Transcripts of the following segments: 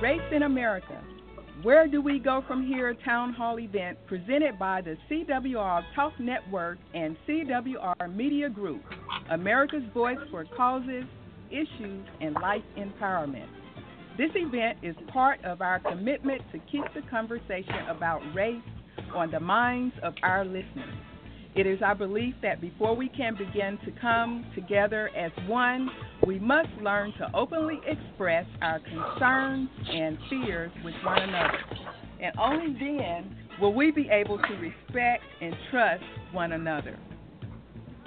Race in America. Where do we go from here? Town Hall event presented by the CWR Talk Network and CWR Media Group, America's voice for causes, issues, and life empowerment. This event is part of our commitment to keep the conversation about race on the minds of our listeners. It is our belief that before we can begin to come together as one, we must learn to openly express our concerns and fears with one another. And only then will we be able to respect and trust one another.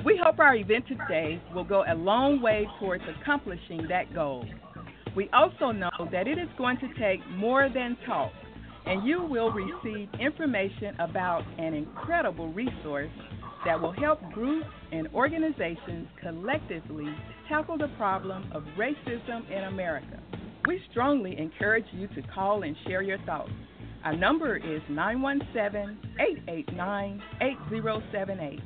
We hope our event today will go a long way towards accomplishing that goal. We also know that it is going to take more than talk, and you will receive information about an incredible resource that will help groups and organizations collectively tackle the problem of racism in America. We strongly encourage you to call and share your thoughts. Our number is 917 889 8078.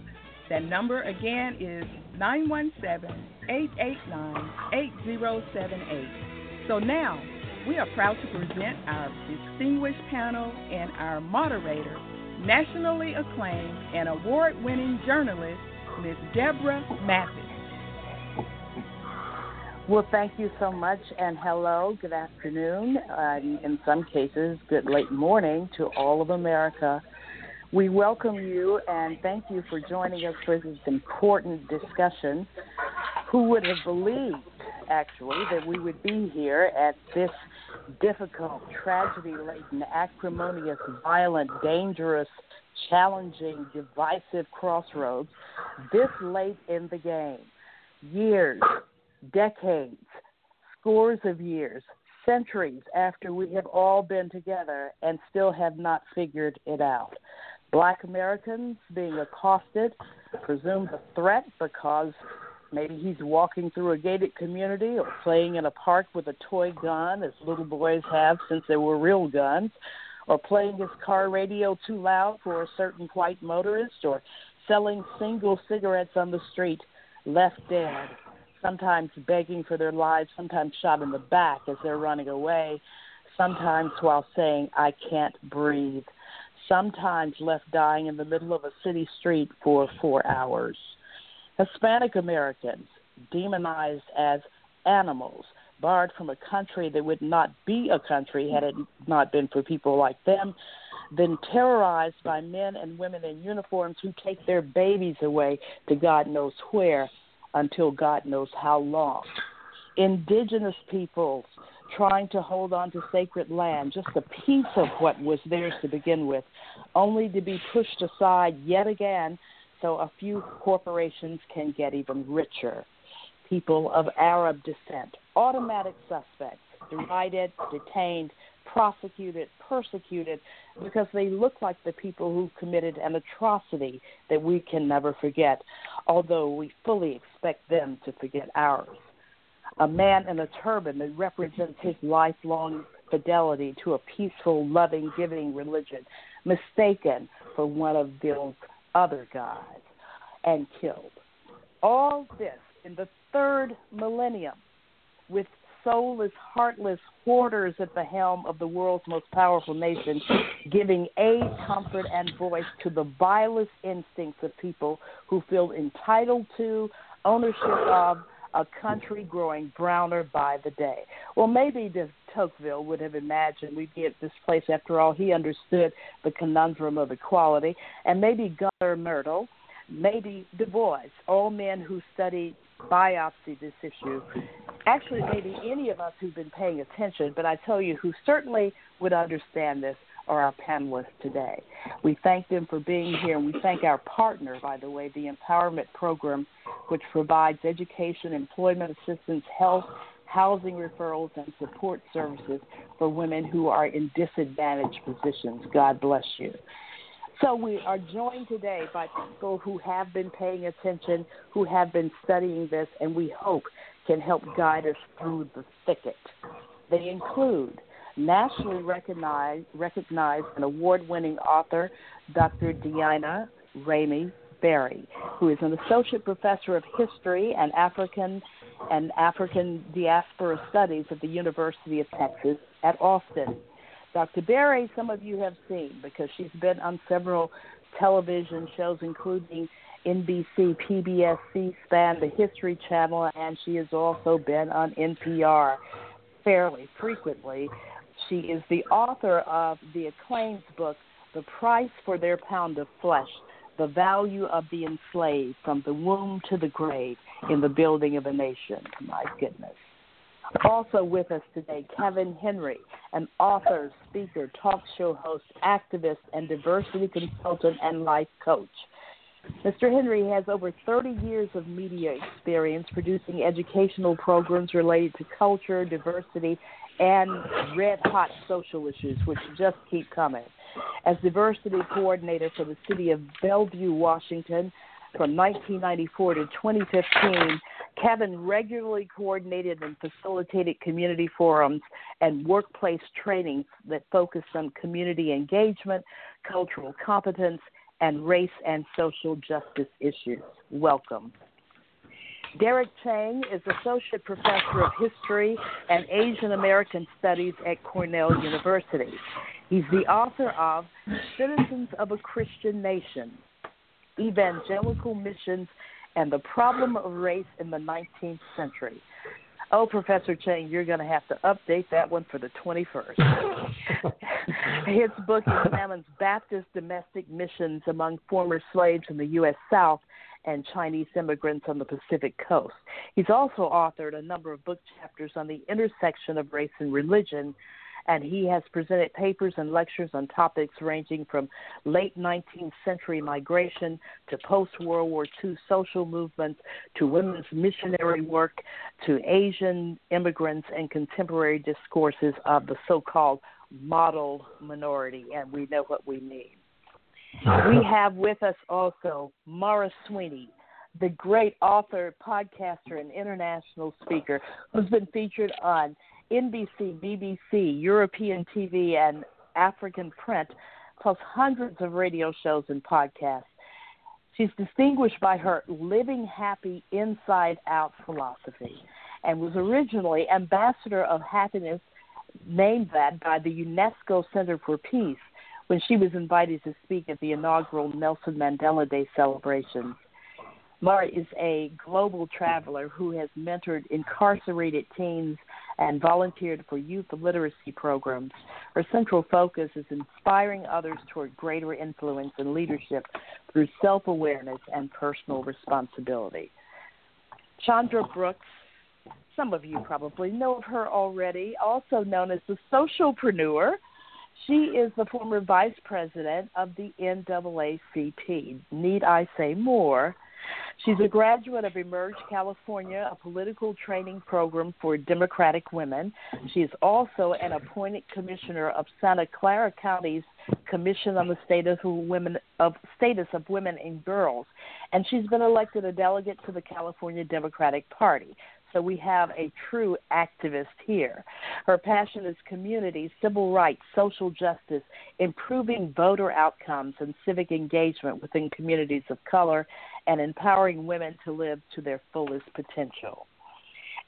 That number again is 917 889 8078. So now, we are proud to present our distinguished panel and our moderator, nationally acclaimed and award winning journalist, Ms. Deborah Mathis. Well, thank you so much, and hello, good afternoon, uh, in some cases, good late morning to all of America. We welcome you and thank you for joining us for this important discussion. Who would have believed, actually, that we would be here at this difficult, tragedy laden, acrimonious, violent, dangerous, challenging, divisive crossroads this late in the game? Years, decades, scores of years, centuries after we have all been together and still have not figured it out. Black Americans being accosted, presumed a threat because maybe he's walking through a gated community or playing in a park with a toy gun, as little boys have since they were real guns, or playing his car radio too loud for a certain white motorist, or selling single cigarettes on the street, left dead, sometimes begging for their lives, sometimes shot in the back as they're running away, sometimes while saying, I can't breathe sometimes left dying in the middle of a city street for four hours. Hispanic Americans, demonized as animals, barred from a country that would not be a country had it not been for people like them, then terrorized by men and women in uniforms who take their babies away to God knows where until God knows how long. Indigenous peoples trying to hold on to sacred land, just a piece of what was theirs to begin with, only to be pushed aside yet again so a few corporations can get even richer. People of Arab descent, automatic suspects, derided, detained, prosecuted, persecuted, because they look like the people who committed an atrocity that we can never forget, although we fully expect them to forget ours a man in a turban that represents his lifelong fidelity to a peaceful, loving, giving religion, mistaken for one of those other gods and killed. All this in the third millennium with soulless, heartless hoarders at the helm of the world's most powerful nation, giving aid, comfort, and voice to the vilest instincts of people who feel entitled to, ownership of, a country growing browner by the day. Well, maybe de Tocqueville would have imagined we'd be at this place. After all, he understood the conundrum of equality. And maybe Gunnar Myrdal, maybe Du Bois, all men who studied biopsy this issue. Actually, maybe any of us who've been paying attention, but I tell you who certainly would understand this are our panelists today. We thank them for being here, and we thank our partner, by the way, the Empowerment Program, which provides education, employment assistance, health, housing referrals, and support services for women who are in disadvantaged positions. God bless you. So we are joined today by people who have been paying attention, who have been studying this, and we hope can help guide us through the thicket. They include nationally recognized, recognized and award winning author, Dr. Diana Ramey Berry, who is an associate professor of history and African and African Diaspora Studies at the University of Texas at Austin. Dr. Berry, some of you have seen because she's been on several television shows, including NBC, PBS, C SPAN, the History Channel, and she has also been on NPR fairly frequently. She is the author of the acclaimed book, The Price for Their Pound of Flesh The Value of the Enslaved from the Womb to the Grave in the Building of a Nation. My goodness. Also with us today, Kevin Henry, an author, speaker, talk show host, activist, and diversity consultant and life coach. Mr. Henry has over 30 years of media experience producing educational programs related to culture, diversity, and red hot social issues, which just keep coming. As diversity coordinator for the city of Bellevue, Washington, from 1994 to 2015, Kevin regularly coordinated and facilitated community forums and workplace trainings that focused on community engagement, cultural competence, and race and social justice issues. Welcome. Derek Chang is Associate Professor of History and Asian American Studies at Cornell University. He's the author of Citizens of a Christian Nation Evangelical Missions and the Problem of Race in the 19th Century. Oh, Professor Chang, you're going to have to update that one for the 21st. His book examines Baptist domestic missions among former slaves in the U.S. South and Chinese immigrants on the Pacific coast. He's also authored a number of book chapters on the intersection of race and religion, and he has presented papers and lectures on topics ranging from late 19th century migration to post World War II social movements to women's missionary work to Asian immigrants and contemporary discourses of the so called model minority, and we know what we mean. We have with us also Mara Sweeney, the great author, podcaster, and international speaker who's been featured on NBC, BBC, European TV, and African print, plus hundreds of radio shows and podcasts. She's distinguished by her living happy inside out philosophy and was originally ambassador of happiness, named that by the UNESCO Center for Peace when she was invited to speak at the inaugural Nelson Mandela Day celebrations. Mara is a global traveler who has mentored incarcerated teens and volunteered for youth literacy programs. Her central focus is inspiring others toward greater influence and leadership through self awareness and personal responsibility. Chandra Brooks, some of you probably know of her already, also known as the socialpreneur. She is the former vice president of the NAACP. Need I say more? She's a graduate of Emerge California, a political training program for Democratic women. She is also an appointed commissioner of Santa Clara County's Commission on the Status of Women of Status of Women and Girls, and she's been elected a delegate to the California Democratic Party. So we have a true activist here. Her passion is community, civil rights, social justice, improving voter outcomes, and civic engagement within communities of color, and empowering women to live to their fullest potential.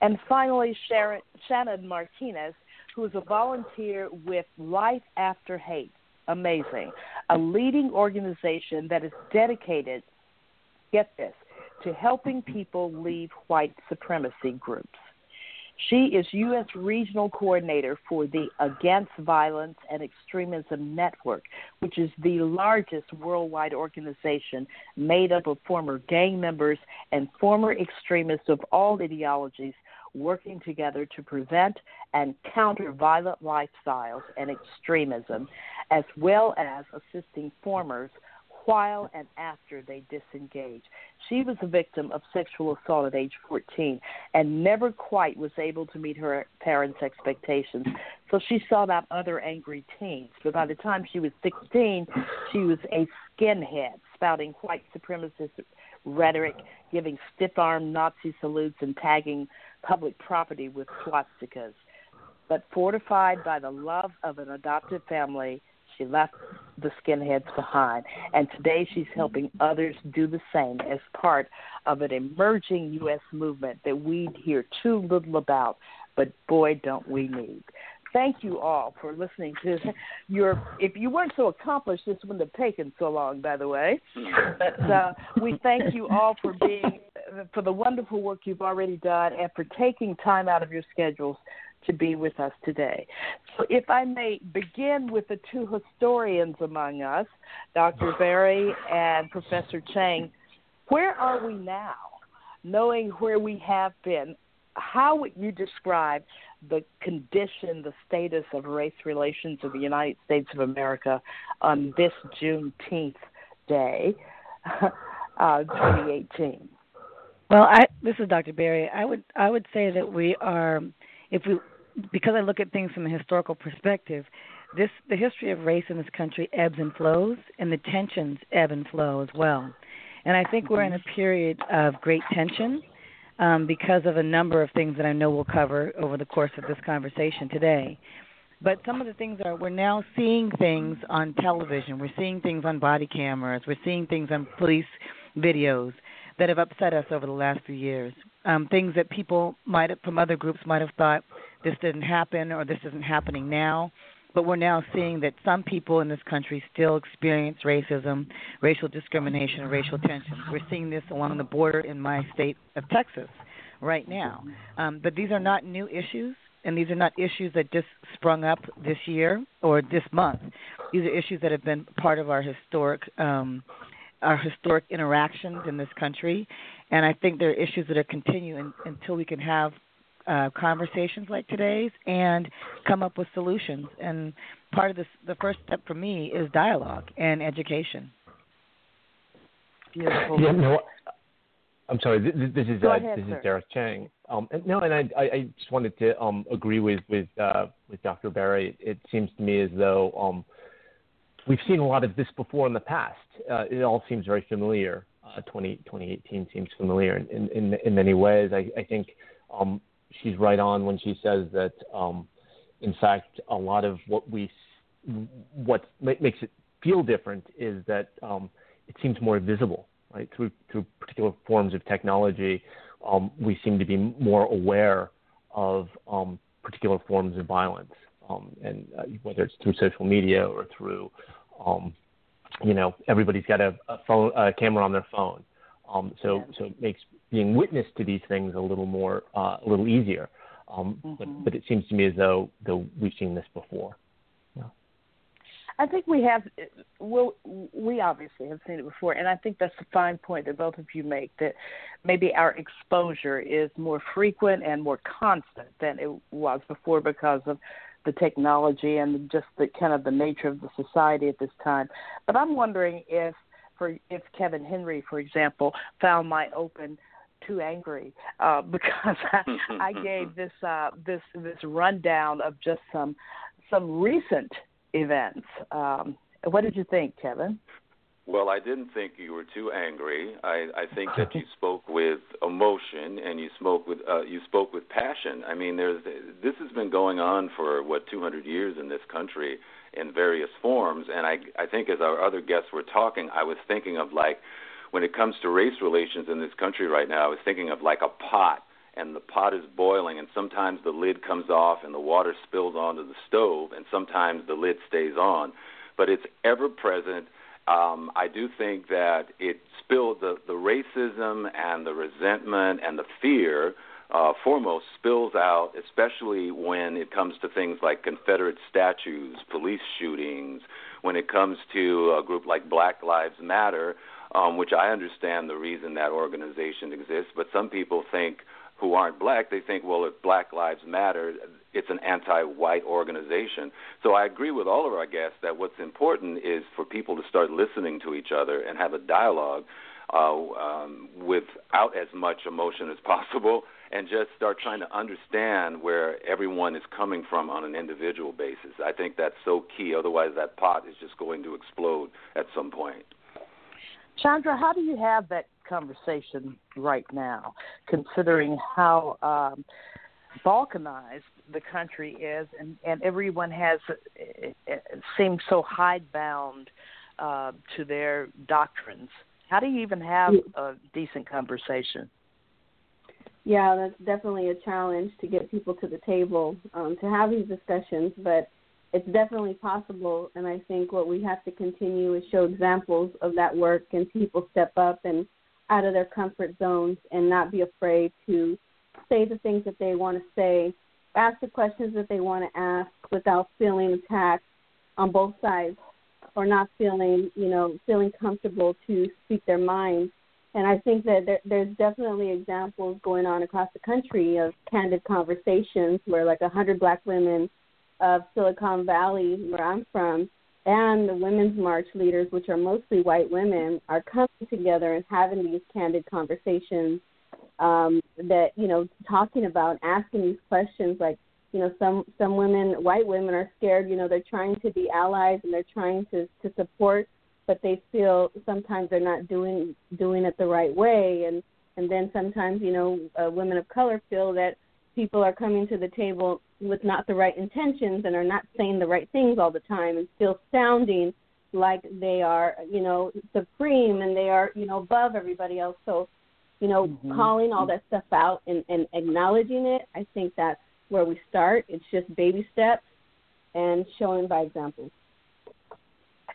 And finally, Sharon, Shannon Martinez, who is a volunteer with Life After Hate. Amazing. A leading organization that is dedicated, get this, to helping people leave white supremacy groups. She is U.S. Regional Coordinator for the Against Violence and Extremism Network, which is the largest worldwide organization made up of former gang members and former extremists of all ideologies working together to prevent and counter violent lifestyles and extremism, as well as assisting formers while and after they disengage. She was a victim of sexual assault at age 14 and never quite was able to meet her parents' expectations. So she sought out other angry teens. But by the time she was 16, she was a skinhead, spouting white supremacist rhetoric, giving stiff arm Nazi salutes, and tagging public property with swastikas. But fortified by the love of an adopted family, she left the skinheads behind. And today she's helping others do the same as part of an emerging U.S. movement that we hear too little about, but boy, don't we need. Thank you all for listening to your. If you weren't so accomplished, this wouldn't have taken so long, by the way. But uh, we thank you all for being, for the wonderful work you've already done, and for taking time out of your schedules to be with us today. So, if I may begin with the two historians among us, Dr. Berry and Professor Chang, where are we now? Knowing where we have been, how would you describe the condition, the status of race relations in the United States of America on this Juneteenth day, uh, 2018? Well, I, this is Dr. Berry. I would I would say that we are, if we because I look at things from a historical perspective, this the history of race in this country ebbs and flows, and the tensions ebb and flow as well. And I think we're in a period of great tension um, because of a number of things that I know we'll cover over the course of this conversation today. But some of the things are we're now seeing things on television, we're seeing things on body cameras, we're seeing things on police videos that have upset us over the last few years. Um, things that people might have, from other groups might have thought this didn't happen or this isn't happening now. But we're now seeing that some people in this country still experience racism, racial discrimination, and racial tensions. We're seeing this along the border in my state of Texas right now. Um, but these are not new issues, and these are not issues that just sprung up this year or this month. These are issues that have been part of our historic um, our historic interactions in this country, and I think there are issues that are continuing until we can have uh, conversations like today's and come up with solutions. And part of this, the first step for me is dialogue and education. Beautiful. Yeah, no, I'm sorry. This, this is uh, ahead, this sir. is Derek Chang. Um, and, no, and I, I, I just wanted to um, agree with with uh, with Dr. Berry. It seems to me as though um, we've seen a lot of this before in the past. Uh, it all seems very familiar. Uh, 20, 2018 seems familiar in, in, in many ways. I, I think um, she's right on when she says that, um, in fact, a lot of what we what makes it feel different is that um, it seems more visible, right? Through through particular forms of technology, um, we seem to be more aware of um, particular forms of violence, um, and uh, whether it's through social media or through, um, you know, everybody's got a, a phone, a camera on their phone. Um, so Yeah. so it makes being witness to these things a little more uh, a little easier. Um, But Mhm. but it seems to me as though though we've seen this before. I think we have. Well, we obviously have seen it before, and I think that's a fine point that both of you make. That maybe our exposure is more frequent and more constant than it was before because of the technology and just the kind of the nature of the society at this time. But I'm wondering if, for if Kevin Henry, for example, found my open too angry uh, because I, I gave this uh, this this rundown of just some some recent events. Um, what did you think, Kevin? Well, I didn't think you were too angry. I, I think that you spoke with emotion and you spoke with uh, you spoke with passion. I mean, there's this has been going on for what 200 years in this country in various forms, and I I think as our other guests were talking, I was thinking of like when it comes to race relations in this country right now, I was thinking of like a pot and the pot is boiling and sometimes the lid comes off and the water spills onto the stove and sometimes the lid stays on but it's ever present um, I do think that it spilled the, the racism and the resentment and the fear uh, foremost spills out, especially when it comes to things like Confederate statues, police shootings, when it comes to a group like Black Lives Matter, um, which I understand the reason that organization exists, but some people think who aren't black, they think, well, if Black Lives Matter, it's an anti-white organization. So I agree with all of our guests that what's important is for people to start listening to each other and have a dialogue uh, um, without as much emotion as possible, and just start trying to understand where everyone is coming from on an individual basis. I think that's so key. Otherwise, that pot is just going to explode at some point. Chandra, how do you have that conversation right now, considering how um, balkanized the country is, and, and everyone has seem so hidebound uh, to their doctrines. How do you even have a decent conversation? Yeah, that's definitely a challenge to get people to the table um, to have these discussions, but it's definitely possible. And I think what we have to continue is show examples of that work and people step up and out of their comfort zones and not be afraid to say the things that they want to say, ask the questions that they want to ask without feeling attacked on both sides or not feeling, you know, feeling comfortable to speak their mind. And I think that there, there's definitely examples going on across the country of candid conversations where like a hundred black women of Silicon Valley, where I'm from, and the Women's March leaders, which are mostly white women, are coming together and having these candid conversations um, that you know talking about asking these questions like you know some some women white women are scared you know they're trying to be allies and they're trying to to support but they feel sometimes they're not doing doing it the right way. And and then sometimes you know uh, women of color feel that people are coming to the table with not the right intentions and are not saying the right things all the time and still sounding like they are you know supreme and they are you know above everybody else. So you know, mm-hmm. calling all that stuff out and, and acknowledging it, I think that's where we start. It's just baby steps and showing by example.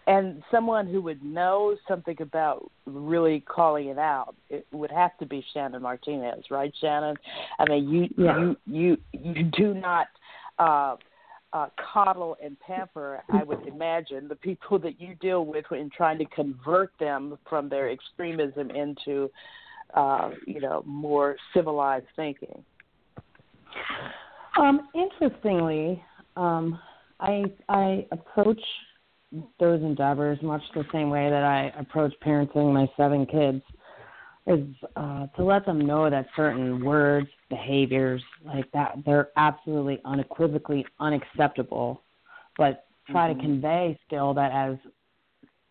And someone who would know something about really calling it out, it would have to be Shannon Martinez, right, Shannon? I mean, you yeah. you you you do not uh, uh, coddle and pamper. I would imagine the people that you deal with in trying to convert them from their extremism into uh, you know, more civilized thinking. Um, interestingly, um, I I approach those endeavors much the same way that I approach parenting my seven kids is uh, to let them know that certain words, behaviors like that, they're absolutely unequivocally unacceptable, but try mm-hmm. to convey still that as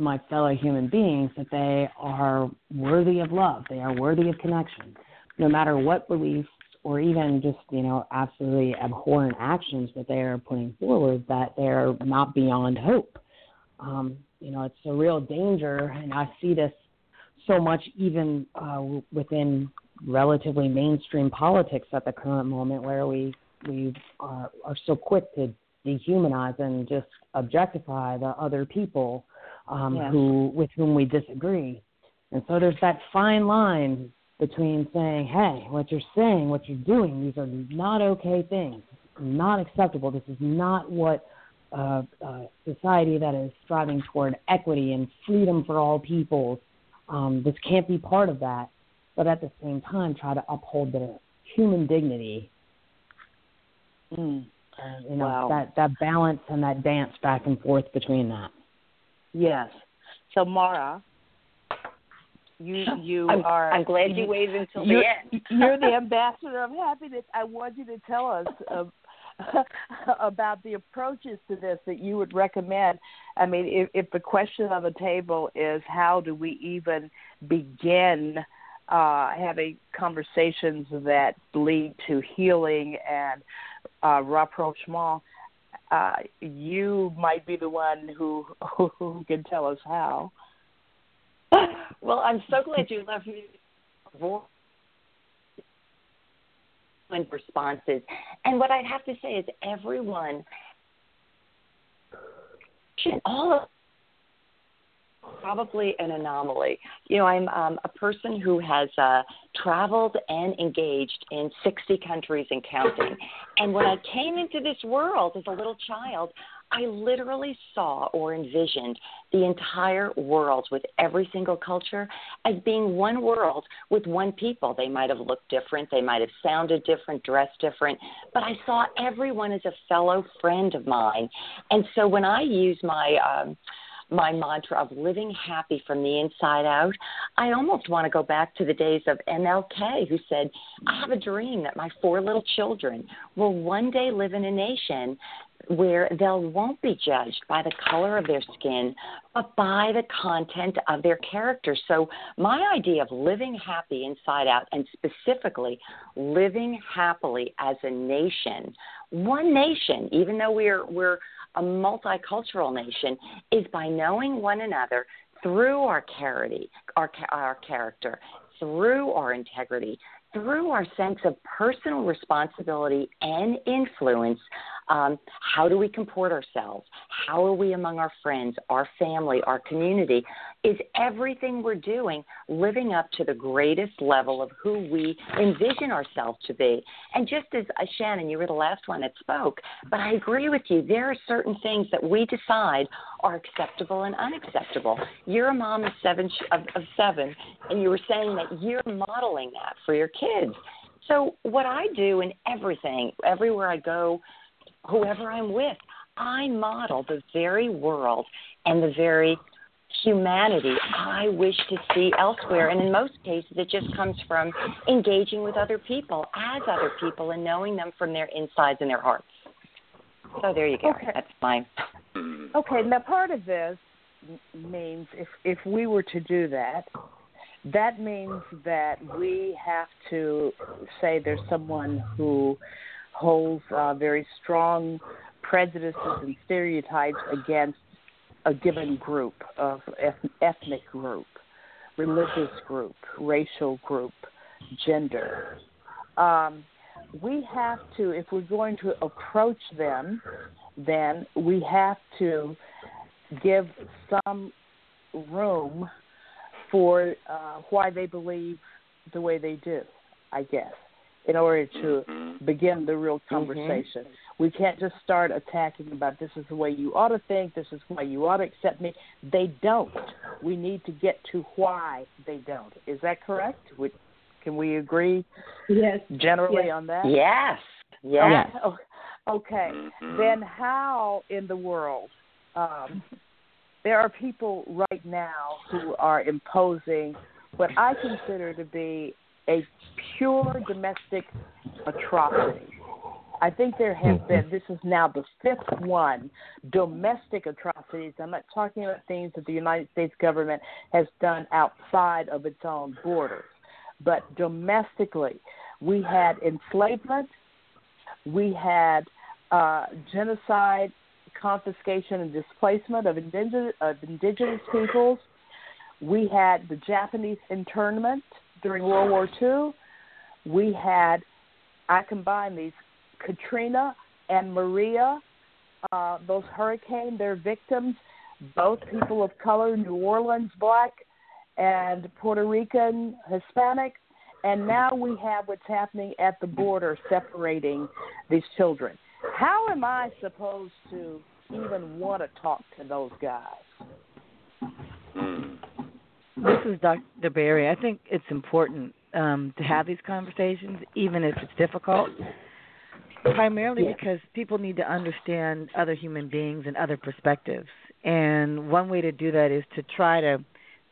my fellow human beings that they are worthy of love, they are worthy of connection, no matter what beliefs or even just you know absolutely abhorrent actions that they are putting forward, that they're not beyond hope. Um, you know, it's a real danger, and I see this so much even uh, within relatively mainstream politics at the current moment, where we we are, are so quick to dehumanize and just objectify the other people um, yes. who with whom we disagree. And so there's that fine line between saying, "Hey, what you're saying, what you're doing, these are not okay things, not acceptable. This is not what uh, uh, society that is striving toward equity and freedom for all peoples. Um, this can't be part of that." But at the same time, try to uphold their human dignity. Mm. Uh, you know wow. that that balance and that dance back and forth between that. Yes. So Mara, you you I'm, are. I'm glad you, you waited until the end. you're the ambassador of happiness. I want you to tell us uh, about the approaches to this that you would recommend. I mean, if, if the question on the table is how do we even begin uh, having conversations that lead to healing and uh, rapprochement, uh, you might be the one who, who can tell us how. well, I'm so glad you left me responses. And what I'd have to say is everyone should all of probably an anomaly. You know, I'm um, a person who has uh, traveled and engaged in 60 countries and counting. And when I came into this world as a little child, I literally saw or envisioned the entire world with every single culture as being one world with one people. They might have looked different, they might have sounded different, dressed different, but I saw everyone as a fellow friend of mine. And so when I use my um, my mantra of living happy from the inside out, I almost want to go back to the days of MLK, who said, I have a dream that my four little children will one day live in a nation where they won't be judged by the color of their skin, but by the content of their character. So, my idea of living happy inside out, and specifically living happily as a nation, one nation, even though we're we're a multicultural nation is by knowing one another through our charity, our, our character, through our integrity, through our sense of personal responsibility and influence, um, how do we comport ourselves? How are we among our friends, our family, our community? Is everything we're doing living up to the greatest level of who we envision ourselves to be? And just as uh, Shannon, you were the last one that spoke, but I agree with you. There are certain things that we decide are acceptable and unacceptable. You're a mom of seven, of, of seven, and you were saying that you're modeling that for your kids. So what I do in everything, everywhere I go, whoever I'm with, I model the very world and the very humanity I wish to see elsewhere. And in most cases, it just comes from engaging with other people as other people and knowing them from their insides and their hearts. So there you go. Okay. That's mine. Mm-hmm. Okay. Now, part of this means if if we were to do that, that means that we have to say there's someone who holds uh, very strong prejudices and stereotypes against a given group of ethnic group, religious group, racial group, gender. Um, we have to, if we're going to approach them, then we have to give some room for uh, why they believe the way they do, I guess, in order to mm-hmm. begin the real mm-hmm. conversation. Mm-hmm. We can't just start attacking about this is the way you ought to think, this is why you ought to accept me. They don't. We need to get to why they don't. Is that correct? We, can we agree? Yes. Generally yes. on that? Yes. Yes. Okay. Mm-hmm. Then how in the world um, there are people right now who are imposing what I consider to be a pure domestic atrocity. I think there has mm-hmm. been, this is now the fifth one, domestic atrocities. I'm not talking about things that the United States government has done outside of its own borders, but domestically. We had enslavement, we had uh, genocide confiscation and displacement of indigenous, of indigenous peoples. We had the Japanese internment during World War II. We had, I combine these, Katrina and Maria, uh, those hurricanes, their victims, both people of color, New Orleans black and Puerto Rican Hispanic. And now we have what's happening at the border separating these children. How am I supposed to even want to talk to those guys. Hmm. This is Dr. Berry. I think it's important um, to have these conversations, even if it's difficult. Primarily yeah. because people need to understand other human beings and other perspectives. And one way to do that is to try to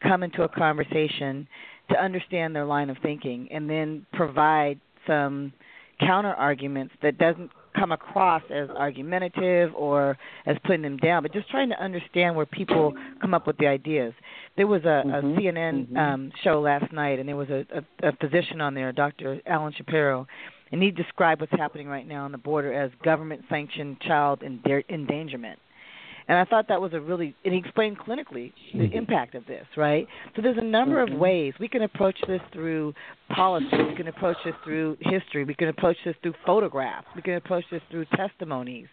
come into a conversation to understand their line of thinking and then provide some counter arguments that doesn't come across as argumentative or as putting them down, but just trying to understand where people come up with the ideas. There was a, mm-hmm. a CNN mm-hmm. um, show last night, and there was a, a, a physician on there, Dr. Alan Shapiro, and he described what's happening right now on the border as government-sanctioned child endangerment. And I thought that was a really, and he explained clinically the mm-hmm. impact of this, right? So there's a number of mm-hmm. ways we can approach this through policy, we can approach this through history, we can approach this through photographs, we can approach this through testimonies.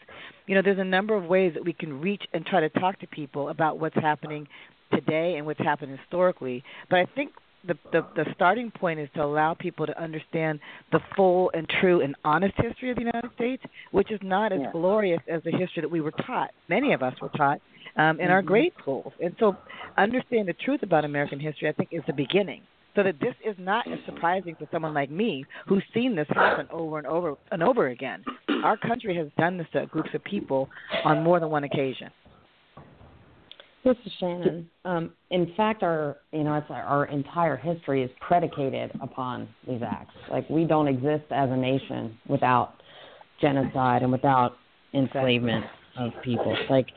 You know, there's a number of ways that we can reach and try to talk to people about what's happening today and what's happened historically. But I think the, the the starting point is to allow people to understand the full and true and honest history of the United States, which is not as yeah. glorious as the history that we were taught. Many of us were taught um, in mm-hmm. our grade schools, and so understand the truth about American history. I think is the beginning. So that this is not as surprising for someone like me who's seen this happen over and over and over again. Our country has done this to groups of people on more than one occasion. This is Shannon. Um, in fact, our you know it's our, our entire history is predicated upon these acts. Like we don't exist as a nation without genocide and without enslavement of people. Like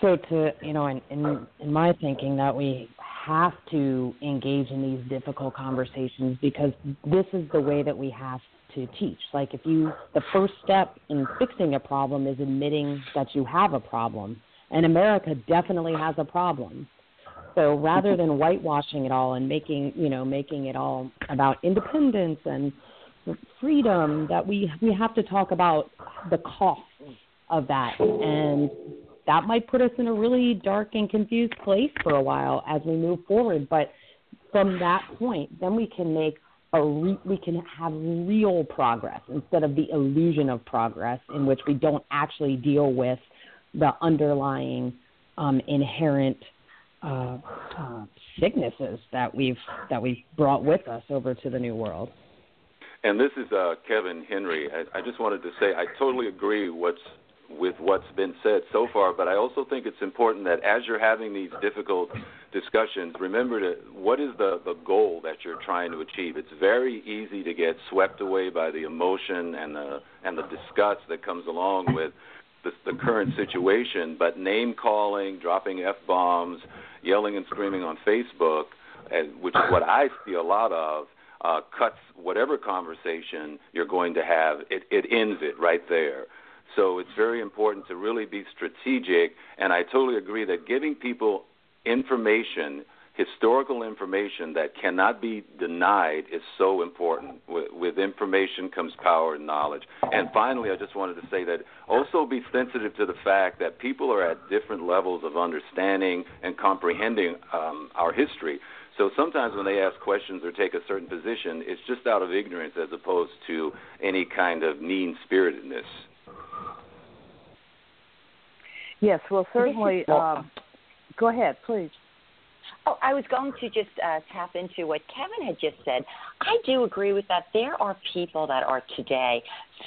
so to you know in in, in my thinking that we have to engage in these difficult conversations because this is the way that we have to teach. Like if you, the first step in fixing a problem is admitting that you have a problem, and America definitely has a problem. So rather mm-hmm. than whitewashing it all and making, you know, making it all about independence and freedom, that we we have to talk about the cost of that, and that might put us in a really dark and confused place for a while as we move forward. But from that point, then we can make a re- we can have real progress instead of the illusion of progress in which we don't actually deal with the underlying um, inherent uh, uh, sicknesses that we've that we've brought with us over to the new world. And this is uh, Kevin Henry. I, I just wanted to say I totally agree what's with what's been said so far, but I also think it's important that as you're having these difficult discussions, remember to what is the the goal that you're trying to achieve. It's very easy to get swept away by the emotion and the and the disgust that comes along with the, the current situation. But name calling, dropping f bombs, yelling and screaming on Facebook, which is what I see a lot of. Uh, cuts whatever conversation you're going to have. It, it ends it right there. So it's very important to really be strategic. And I totally agree that giving people information, historical information that cannot be denied, is so important. With, with information comes power and knowledge. And finally, I just wanted to say that also be sensitive to the fact that people are at different levels of understanding and comprehending um, our history. So sometimes when they ask questions or take a certain position, it's just out of ignorance as opposed to any kind of mean spiritedness. Yes, well, certainly. Um, go ahead, please. Oh, I was going to just uh, tap into what Kevin had just said. I do agree with that. There are people that are today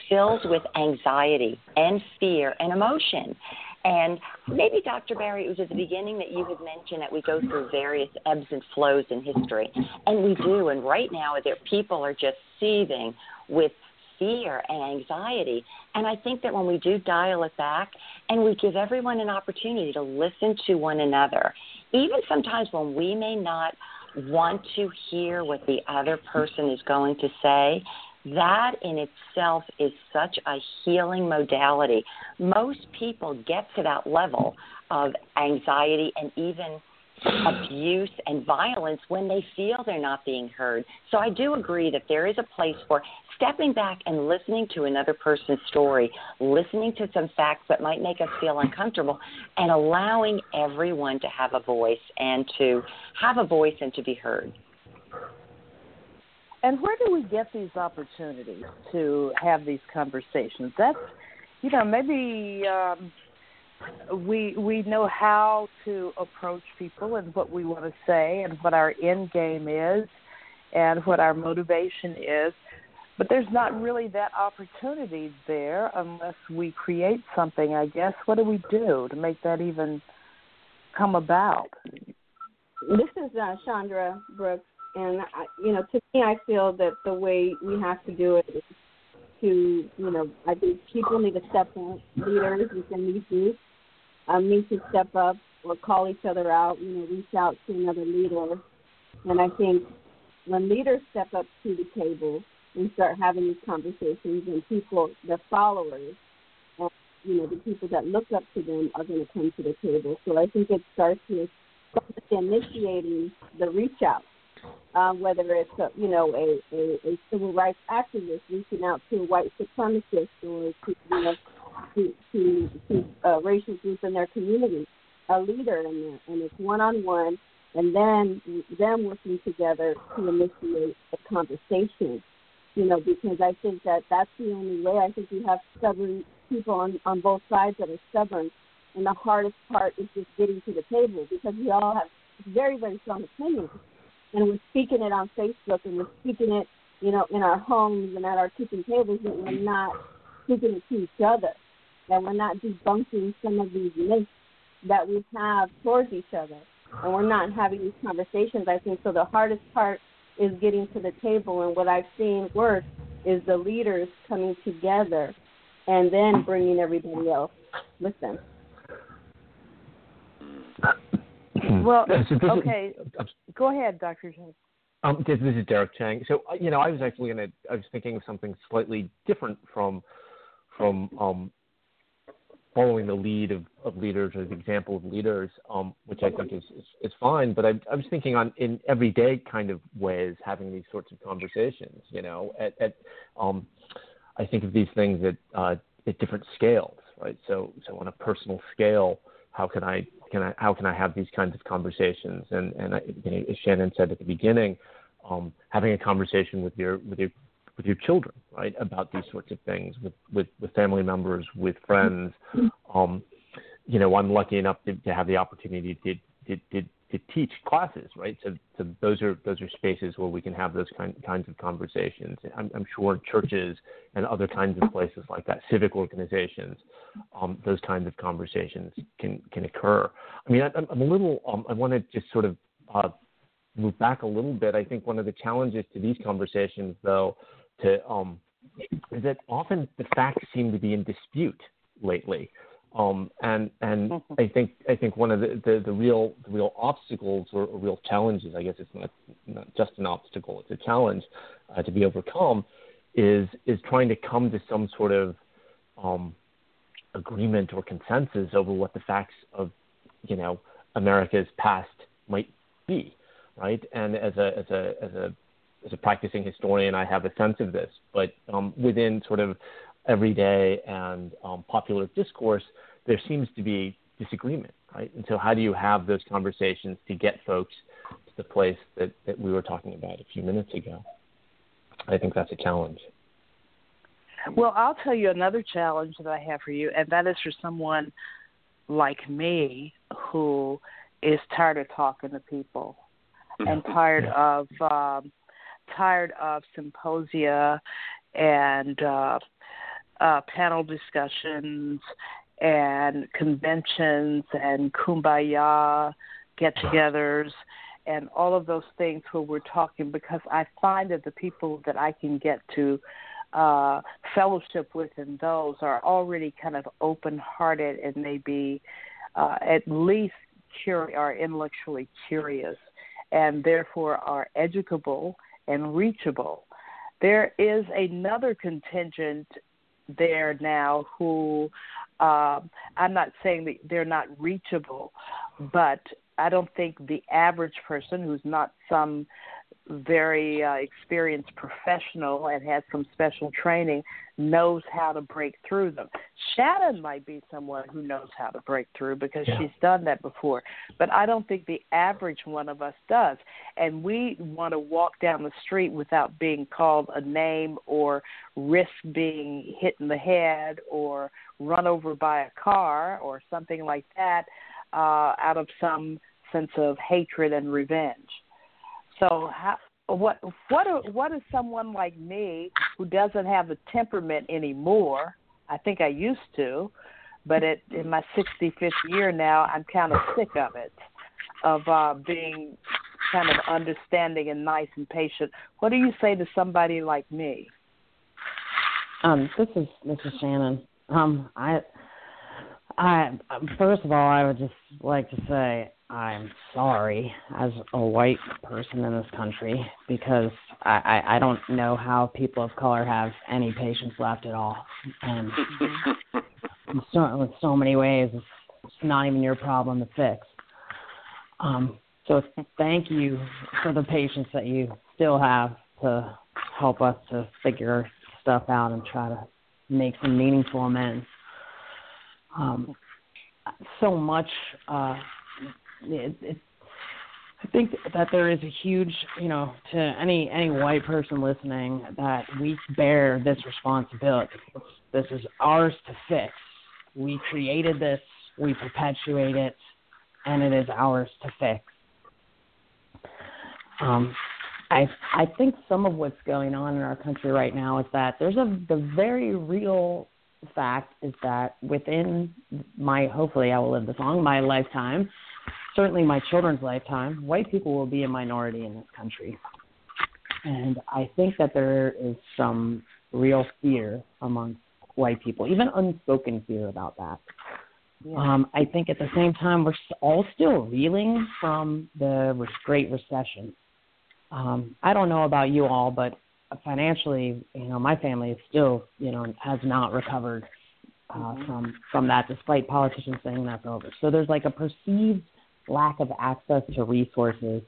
filled with anxiety and fear and emotion. And maybe, Dr. Berry, it was at the beginning that you had mentioned that we go through various ebbs and flows in history. And we do. And right now, there, people are just seething with fear and anxiety. And I think that when we do dial it back and we give everyone an opportunity to listen to one another, even sometimes when we may not want to hear what the other person is going to say, that in itself is such a healing modality. Most people get to that level of anxiety and even abuse and violence when they feel they're not being heard. So I do agree that there is a place for stepping back and listening to another person's story, listening to some facts that might make us feel uncomfortable, and allowing everyone to have a voice and to have a voice and to be heard. And where do we get these opportunities to have these conversations? That's, you know, maybe um, we we know how to approach people and what we want to say and what our end game is and what our motivation is. But there's not really that opportunity there unless we create something, I guess. What do we do to make that even come about? This is uh, Chandra Brooks and I, you know, to me, I feel that the way we have to do it is to, you know, I think people need to step up. Leaders within these groups um, need to step up or call each other out. You know, reach out to another leader. And I think when leaders step up to the table and start having these conversations, and people, the followers, and you know, the people that look up to them are going to come to the table. So I think it starts with initiating the reach out um, whether it's a, you know a, a, a civil rights activist reaching out to a white supremacist or to you know to to, to a racial group in their community, a leader in there, and it's one on one, and then them working together to initiate a conversation. You know, because I think that that's the only way. I think we have stubborn people on on both sides that are stubborn, and the hardest part is just getting to the table because we all have very very strong opinions and we're speaking it on Facebook and we're speaking it, you know, in our homes and at our kitchen tables, and we're not speaking it to each other, that we're not debunking some of these myths that we have towards each other, and we're not having these conversations. I think so. The hardest part is getting to the table, and what I've seen work is the leaders coming together and then bringing everybody else with them. Well, okay. Go ahead, Dr. Chang. Um, this is Derek Chang. So, uh, you know, I was actually going to, I was thinking of something slightly different from, from um, following the lead of, of leaders or the example of leaders, um, which I think is, is, is fine. But I, I was thinking on in everyday kind of ways, having these sorts of conversations, you know, at, at um, I think of these things at, uh, at different scales, right? So, so on a personal scale, how can I can I how can I have these kinds of conversations? And and I, you know, as Shannon said at the beginning, um, having a conversation with your with your with your children, right, about these sorts of things with with, with family members, with friends. Um, you know, I'm lucky enough to, to have the opportunity to, to, to to teach classes, right? So, so those are those are spaces where we can have those kind, kinds of conversations. I'm, I'm sure churches and other kinds of places like that, civic organizations, um, those kinds of conversations can can occur. I mean, I, I'm a little. Um, I want to just sort of uh, move back a little bit. I think one of the challenges to these conversations, though, to um, is that often the facts seem to be in dispute lately. Um, and and mm-hmm. I think I think one of the, the, the real the real obstacles or, or, real challenges, I guess it's not not just an obstacle, it's a challenge uh, to be overcome, is is trying to come to some sort of um, agreement or consensus over what the facts of you know America's past might be, right? And as a as a as a as a practicing historian, I have a sense of this, but um, within sort of everyday and um, popular discourse, there seems to be disagreement, right? And so, how do you have those conversations to get folks to the place that, that we were talking about a few minutes ago? I think that's a challenge. Well, I'll tell you another challenge that I have for you, and that is for someone like me who is tired of talking to people and tired of um, tired of symposia and uh, uh, panel discussions and conventions and kumbaya get togethers and all of those things where we're talking because I find that the people that I can get to uh, fellowship with in those are already kind of open hearted and maybe uh, at least cur- are intellectually curious and therefore are educable and reachable. There is another contingent there now who um, I'm not saying that they're not reachable, but I don't think the average person who's not some very uh, experienced professional and has some special training knows how to break through them. Shannon might be someone who knows how to break through because yeah. she's done that before, but I don't think the average one of us does. And we want to walk down the street without being called a name or risk being hit in the head or run over by a car or something like that uh, out of some sense of hatred and revenge. So how, what what what is someone like me who doesn't have the temperament anymore? I think I used to, but at, in my 65th year now, I'm kind of sick of it, of uh, being kind of understanding and nice and patient. What do you say to somebody like me? Um, this is is Shannon. Um, I, I first of all, I would just like to say I'm sorry as a white person in this country because I, I, I don't know how people of color have any patience left at all. And in so, in so many ways, it's, not even your problem to fix. Um, so thank you for the patience that you still have to help us to figure stuff out and try to make some meaningful amends. Um, so much uh, it, I think that there is a huge, you know, to any any white person listening that we bear this responsibility. This is ours to fix. We created this, we perpetuate it, and it is ours to fix. Um, I I think some of what's going on in our country right now is that there's a the very real fact is that within my hopefully I will live this long my lifetime certainly my children's lifetime, white people will be a minority in this country. And I think that there is some real fear among white people, even unspoken fear about that. Yeah. Um, I think at the same time, we're all still reeling from the Great Recession. um, I don't know about you all, but financially, you know, my family is still, you know, has not recovered uh, mm-hmm. from from that, despite politicians saying that's over. So there's like a perceived lack of access to resources.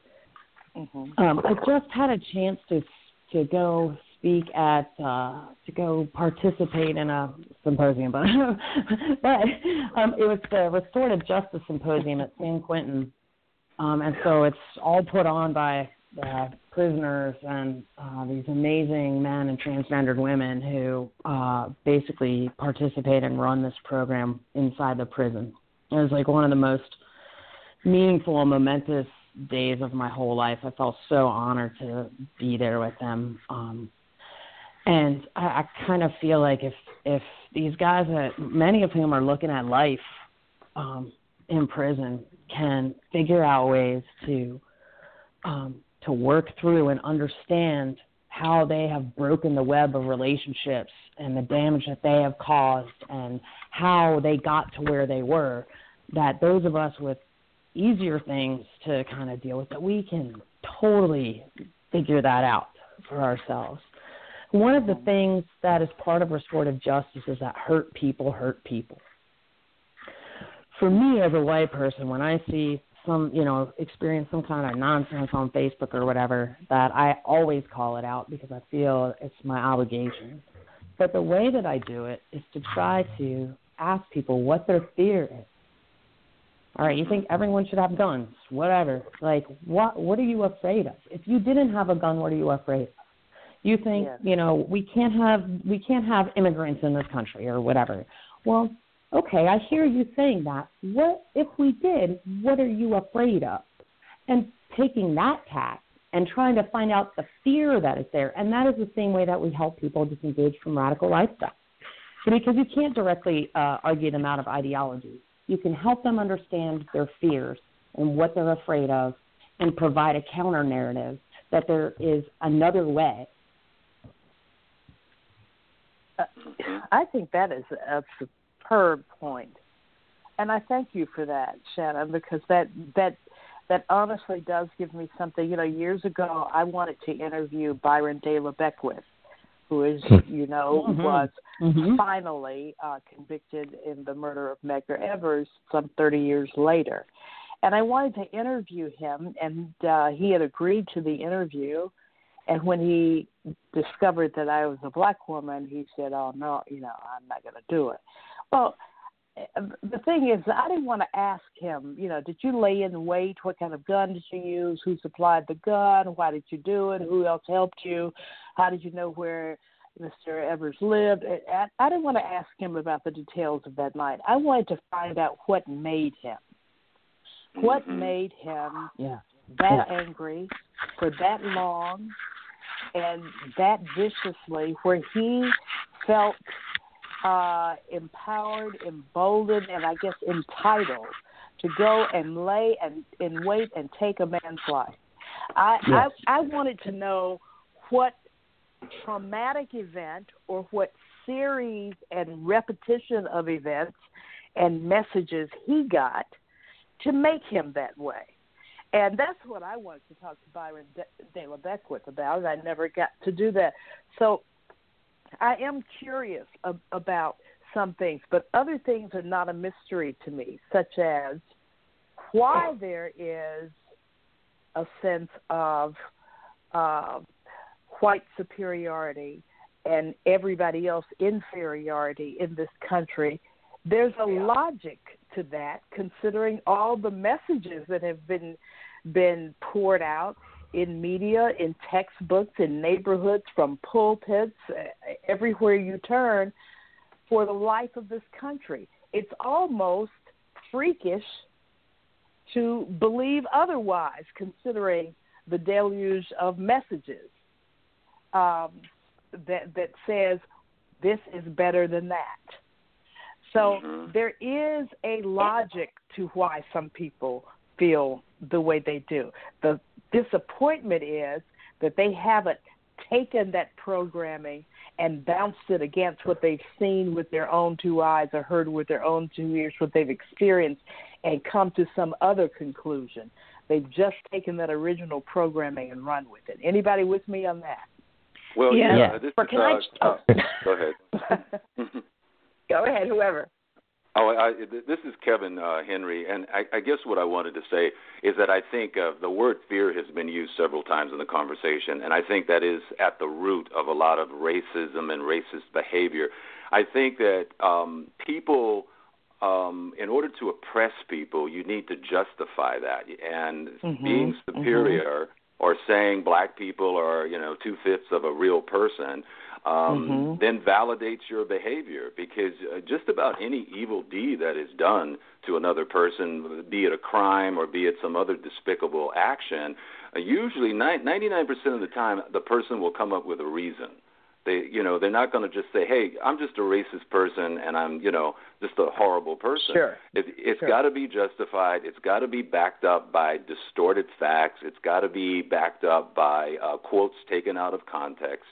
Mm-hmm. Um, I just had a chance to to go speak at uh, to go participate in a symposium, but but um, it was the Restorative Justice Symposium at San Quentin, um, and so it's all put on by uh, prisoners and uh, these amazing men and transgendered women who uh, basically participate and run this program inside the prison. It was like one of the most meaningful and momentous days of my whole life. I felt so honored to be there with them. Um, and I, I kind of feel like if if these guys that many of whom are looking at life um, in prison can figure out ways to um, to work through and understand how they have broken the web of relationships and the damage that they have caused and how they got to where they were that those of us with easier things to kind of deal with that we can totally figure that out for ourselves one of the mm-hmm. things that is part of restorative justice is that hurt people hurt people for me as a white person when i see some, you know, experience some kind of nonsense on Facebook or whatever, that I always call it out because I feel it's my obligation. But the way that I do it is to try to ask people what their fear is. All right, you think everyone should have guns, whatever. Like, what what are you afraid of? If you didn't have a gun, what are you afraid of? You think, yes. you know, we can't have we can't have immigrants in this country or whatever. Well, okay, I hear you saying that. What if we did? What are you afraid of? And taking that tack and trying to find out the fear that is there. And that is the same way that we help people disengage from radical lifestyle. Because you can't directly uh, argue them out of ideology. You can help them understand their fears and what they're afraid of and provide a counter narrative that there is another way. Uh, I think that is a superb point. And I thank you for that, Shannon, because that that that honestly does give me something. You know, years ago I wanted to interview Byron De La Beckwith, who is, hmm. you know, mm-hmm. was mm-hmm. finally uh, convicted in the murder of Medgar Evers some 30 years later. And I wanted to interview him, and uh, he had agreed to the interview. And when he discovered that I was a black woman, he said, "Oh no, you know, I'm not going to do it." Well, the thing is, I didn't want to ask him, you know, did you lay in wait? What kind of gun did you use? Who supplied the gun? Why did you do it? Who else helped you? How did you know where Mr. Evers lived? I didn't want to ask him about the details of that night. I wanted to find out what made him. What mm-hmm. made him yeah. that yeah. angry for that long and that viciously, where he felt uh, empowered, emboldened, and I guess entitled to go and lay and, and wait and take a man's life. I, yes. I I wanted to know what traumatic event or what series and repetition of events and messages he got to make him that way. And that's what I wanted to talk to Byron De, La Beckwith about, and I never got to do that. So I am curious ab- about some things, but other things are not a mystery to me, such as why there is a sense of uh, white superiority and everybody else inferiority in this country. There's a logic to that, considering all the messages that have been been poured out in media, in textbooks, in neighborhoods, from pulpits, everywhere you turn, for the life of this country. It's almost freakish to believe otherwise, considering the deluge of messages um, that that says this is better than that. So mm-hmm. there is a logic to why some people feel the way they do. The disappointment is that they haven't taken that programming and bounced it against what they've seen with their own two eyes or heard with their own two ears, what they've experienced, and come to some other conclusion. They've just taken that original programming and run with it. Anybody with me on that? Well, yeah. yeah. This Or is, can uh, I- uh, go ahead. Go ahead, whoever. Oh, I, this is Kevin uh, Henry, and I, I guess what I wanted to say is that I think uh, the word fear has been used several times in the conversation, and I think that is at the root of a lot of racism and racist behavior. I think that um, people, um, in order to oppress people, you need to justify that, and Mhm, being superior or saying black people are, you know, two fifths of a real person um, Mhm. then validates your behavior because uh, just about any evil deed that is done to another person, be it a crime or be it some other despicable action, uh, usually ni- 99% of the time the person will come up with a reason. They, you know, they're not going to just say, "Hey, I'm just a racist person and I'm, you know, just a horrible person." Sure. It, it's Sure. got to be justified. It's got to be backed up by distorted facts. It's got to be backed up by uh, quotes taken out of context.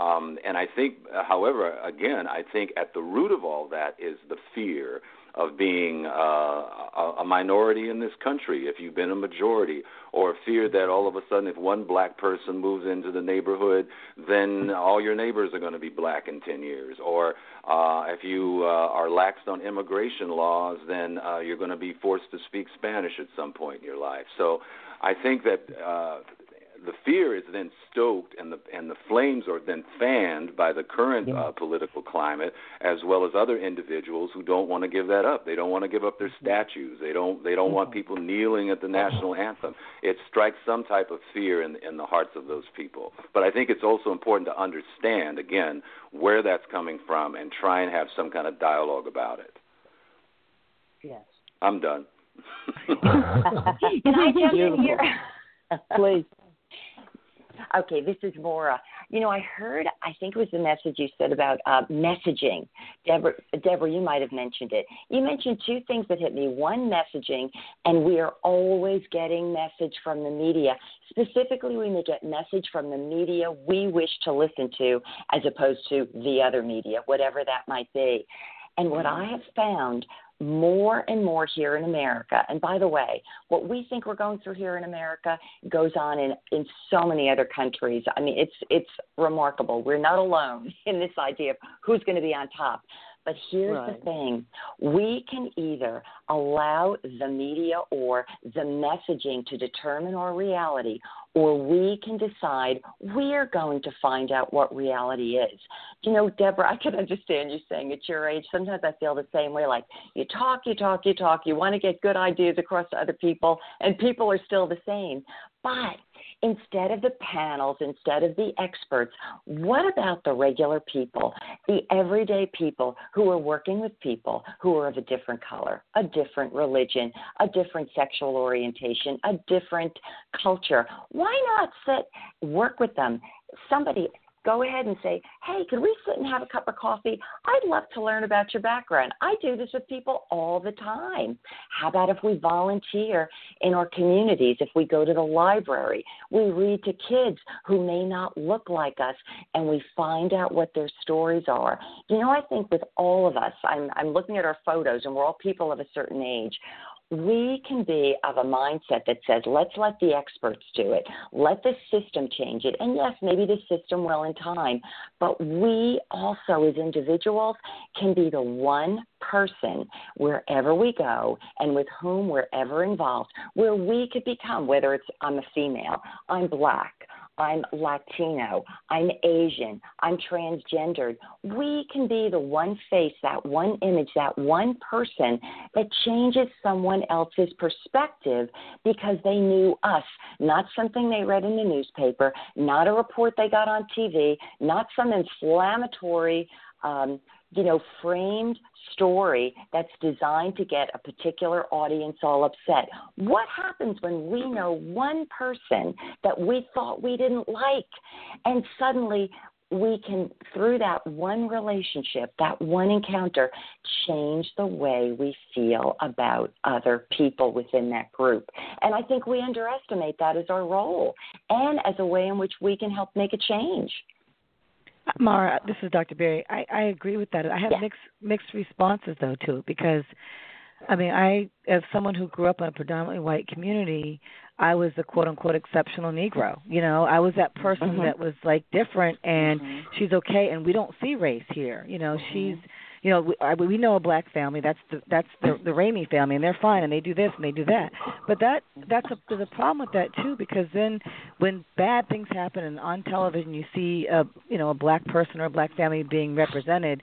Um, and I think, uh, however, again, I think at the root of all that is the fear of being uh, a, a minority in this country if you've been a majority, or fear that all of a sudden, if one black person moves into the neighborhood, then all your neighbors are going to be black in 10 years, or uh, if you uh, are laxed on immigration laws, then uh, you're going to be forced to speak Spanish at some point in your life. So I think that. Uh, the fear is then stoked and the and the flames are then fanned by the current uh, political climate as well as other individuals who don't want to give that up. They don't want to give up their mm-hmm. statues. They don't they don't want mm-hmm. people kneeling at the uh-huh. national anthem. It strikes some type of fear in in the hearts of those people. But I think it's also important to understand again where that's coming from and try and have some kind of dialogue about it. Yes. I'm done. Can I jump in here? Please. Okay, this is Maura. You know, I heard, I think it was the message you said about uh, messaging. Deborah, Deborah, you might have mentioned it. You mentioned two things that hit me. One, messaging, and we are always getting message from the media. Specifically, we get message from the media we wish to listen to as opposed to the other media, whatever that might be. And what I have found more and more here in America. And by the way, what we think we're going through here in America goes on in, in so many other countries. I mean, it's it's remarkable. We're not alone in this idea of who's going to be on top. But here's Right. the thing we can either allow the media or the messaging to determine our reality, or we can decide we're going to find out what reality is. You know, Deborah, I can understand you saying at your age, sometimes I feel the same way like you talk, you talk, you talk, you want to get good ideas across to other people, and people are still the same. But instead of the panels, instead of the experts, what about the regular people, the everyday people who are working with people who are of a different color, a different religion, a different sexual orientation, a different culture? Why not sit, work with them? Somebody go ahead and say, Hey, could we sit and have a cup of coffee? I'd love to learn about your background. I do this with people all the time. How about if we volunteer in our communities, if we go to the library, we read to kids who may not look like us, and we find out what their stories are? You know, I think with all of us, I'm, I'm looking at our photos, and we're all people of a certain age we can be of a mindset that says, let's let the experts do it. Let the system change it. And yes, maybe the system will in time, but we also, as individuals, can be the one person wherever we go and with whom we're ever involved, where we could become, whether it's I'm a female, I'm black, I'm Latino, I'm Asian, I'm transgendered. We can be the one face, that one image, that one person that changes someone else's perspective because they knew us, not something they read in the newspaper, not a report they got on TV, not some inflammatory. Um, you know, framed story that's designed to get a particular audience all upset. What happens when we know one person that we thought we didn't like and suddenly we can, through that one relationship, that one encounter, change the way we feel about other people within that group. And I think we underestimate that as our role and as a way in which we can help make a change. Mara, this is Dr. Berry. I, I agree with that. I have Yeah. mixed mixed responses though to it because I mean, I as someone who grew up in a predominantly white community, I was the quote unquote exceptional Negro. You know, I was that person mm-hmm. that was like different, and mm-hmm. she's okay. And we don't see race here. You know, mm-hmm. she's you know, we, I, we know a black family. That's the that's the the Ramey family, and they're fine, and they do this and they do that. But that that's a there's a problem with that too, because then when bad things happen and on television you see a you know a black person or a black family being represented,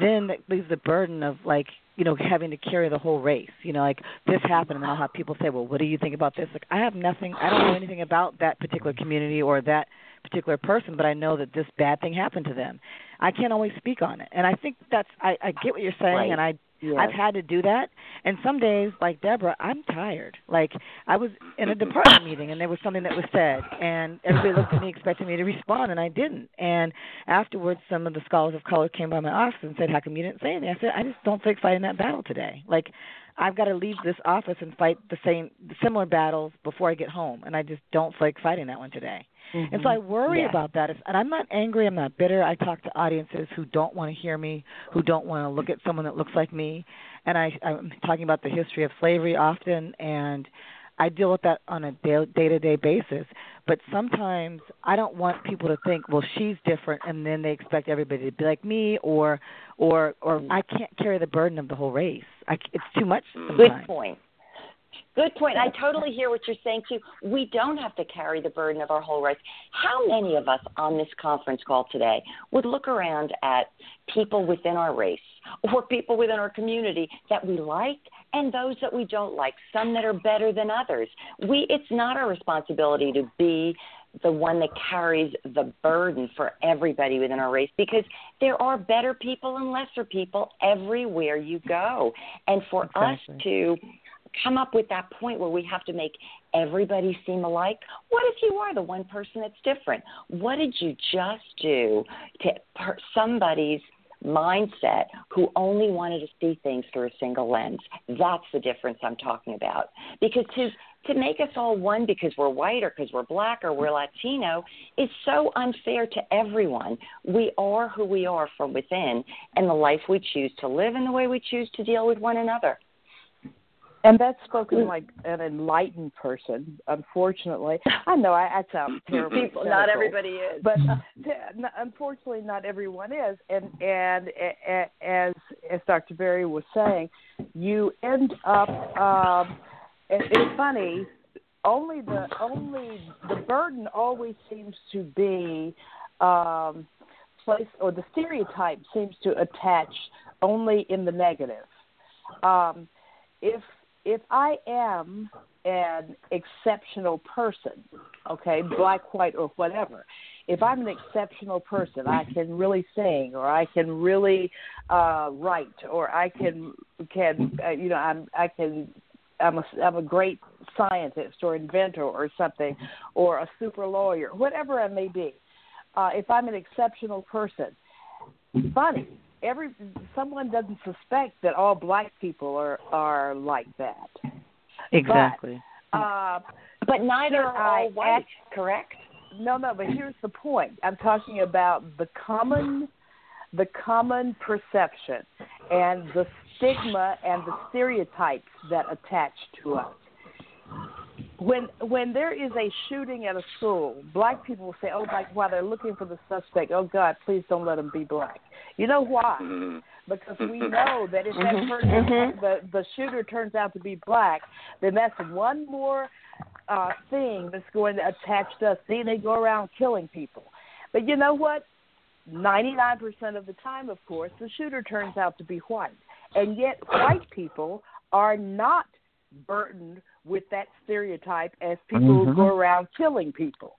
then that leaves the burden of like you know having to carry the whole race. You know, like this happened, and I'll have people say, well, what do you think about this? Like I have nothing. I don't know anything about that particular community or that particular person, but I know that this bad thing happened to them. I can't always speak on it, and I think that's I, I get what you're saying, right. and I yes. I've had to do that. And some days, like Deborah, I'm tired. Like I was in a department meeting, and there was something that was said, and everybody looked at me expecting me to respond, and I didn't. And afterwards, some of the scholars of color came by my office and said, "How come you didn't say anything?" I said, "I just don't feel like fighting that battle today. Like I've got to leave this office and fight the same similar battles before I get home, and I just don't feel like fighting that one today." Mm-hmm. And so I worry yeah. about that. And I'm not angry. I'm not bitter. I talk to audiences who don't want to hear me, who don't want to look at someone that looks like me. And I, I'm talking about the history of slavery often, and I deal with that on a day to day basis. But sometimes I don't want people to think, well, she's different, and then they expect everybody to be like me, or, or, or I can't carry the burden of the whole race. I, it's too much. Sometimes. Good point. Good point. I totally hear what you're saying too. We don't have to carry the burden of our whole race. How many of us on this conference call today would look around at people within our race or people within our community that we like and those that we don't like, some that are better than others? We it's not our responsibility to be the one that carries the burden for everybody within our race because there are better people and lesser people everywhere you go. And for exactly. us to come up with that point where we have to make everybody seem alike. What if you are the one person that's different? What did you just do to somebody's mindset who only wanted to see things through a single lens? That's the difference I'm talking about. Because to to make us all one because we're white or because we're black or we're Latino is so unfair to everyone. We are who we are from within and the life we choose to live and the way we choose to deal with one another. And that's spoken like an enlightened person. Unfortunately, I know I, I sound terrible. People, not everybody is, but uh, unfortunately, not everyone is. And and as as Dr. Berry was saying, you end up. Um, it, it's funny. Only the only the burden always seems to be um, placed, or the stereotype seems to attach only in the negative. Um, if if I am an exceptional person, okay, black, white, or whatever, if I'm an exceptional person, I can really sing, or I can really uh, write, or I can can uh, you know I'm I can I'm a I'm a great scientist or inventor or something, or a super lawyer, whatever I may be. Uh, if I'm an exceptional person, funny every someone doesn't suspect that all black people are are like that. Exactly. But, uh, but neither are all white, act, correct? No, no. But here's the point. I'm talking about the common, the common perception, and the stigma and the stereotypes that attach to us when when there is a shooting at a school, black people will say, "Oh, like while they're looking for the suspect, oh God, please don't let him be black." You know why? Mm-hmm. Because we know that if that Mm-hmm. person, Mhm. the the shooter turns out to be black, then that's one more uh thing that's going to attach to us. See, they go around killing people. But you know what? Ninety nine percent of the time, of course, the shooter turns out to be white, and yet white people are not burdened with that stereotype as people Mm-hmm. who go around killing people.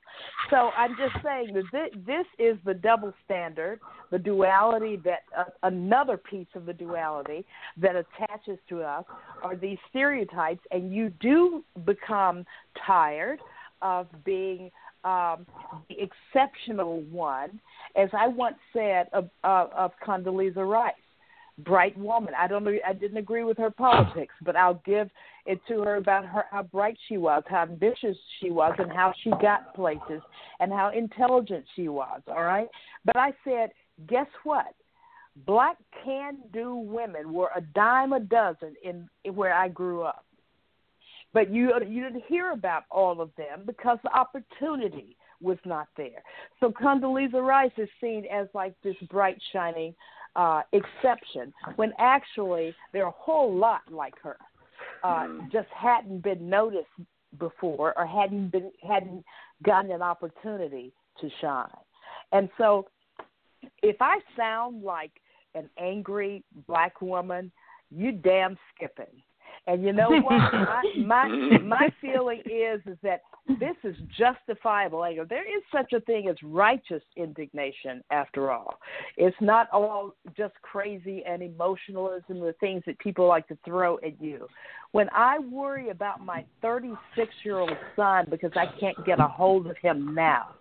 So I'm just saying that thi- this is the double standard, the duality that uh, another piece of the duality that attaches to us are these stereotypes, and you do become tired of being um, the exceptional one, as I once said of, uh, of Condoleezza Rice bright woman. I don't I didn't agree with her politics, but I'll give it to her about her how bright she was, how ambitious she was and how she got places and how intelligent she was, all right? But I said, guess what? black can-do women were a dime a dozen in, in where I grew up. But you you didn't hear about all of them because the opportunity was not there. So Condoleezza Rice is seen as like this bright shining uh, exception when actually there are a whole lot like her. Uh, just hadn't been noticed before or hadn't been hadn't gotten an opportunity to shine. And so if I sound like an angry black woman, you damn skipping. And you know what? my my my feeling is is that this is justifiable anger. There is such a thing as righteous indignation, after all. It's not all just crazy and emotionalism, the things that people like to throw at you. When I worry about my 36 year old son because I can't get a hold of him now,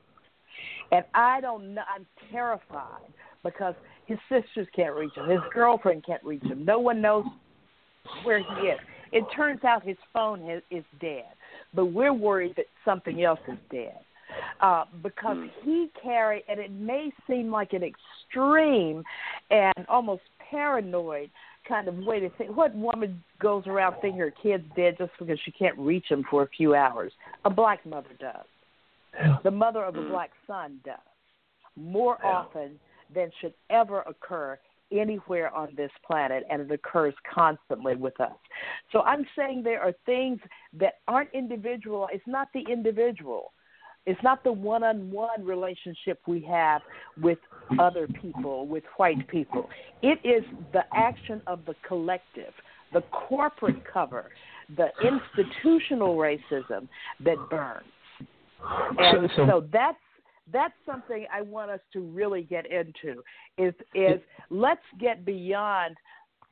and I don't know, I'm terrified because his sisters can't reach him, his girlfriend can't reach him, no one knows where he is. It turns out his phone is, is dead, but we're worried that something else is dead. Uh, because mm. he carried, and it may seem like an extreme and almost paranoid kind of way to think. What woman goes around thinking her kid's dead just because she can't reach him for a few hours? A black mother does. The mother of a mm. black son does. More often than should ever occur anywhere on this planet, and it occurs constantly with us. So I'm saying there are things that aren't individual. It's not the individual. It's not the one on one relationship we have with other people, with white people. It is the action of the collective, the corporate cover, the institutional racism that burns. And so, so that's that's something I want us to really get into is is let's get beyond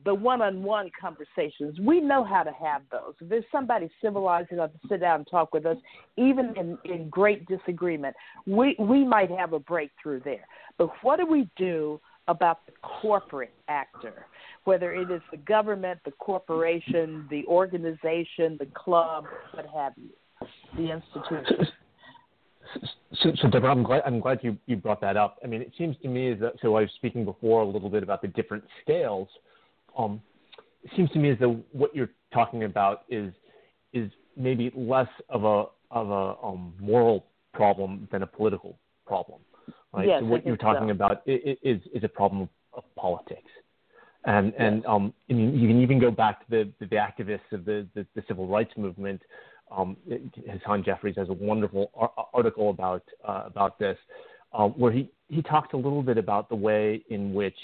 the one-on-one conversations. We know how to have those. If there's somebody civilized enough to sit down and talk with us, even in, in great disagreement, we we might have a breakthrough there. But what do we do about the corporate actor? Whether it is the government, the corporation, the organization, the club, what have you, the institution. So, so Deborah, I'm glad I'm glad you, you brought that up. I mean, it seems to me as that, so I was speaking before a little bit about the different scales. Um, it seems to me as though what you're talking about is is maybe less of a of a um, moral problem than a political problem. Right? Yes, so what you're talking so. about is is a problem of, politics. And and um, mean, you can even go back to the the, the activists of the, the, the civil rights movement um, Hasan Jeffries has a wonderful ar- article about uh, about this, uh, where he he talks a little bit about the way in which,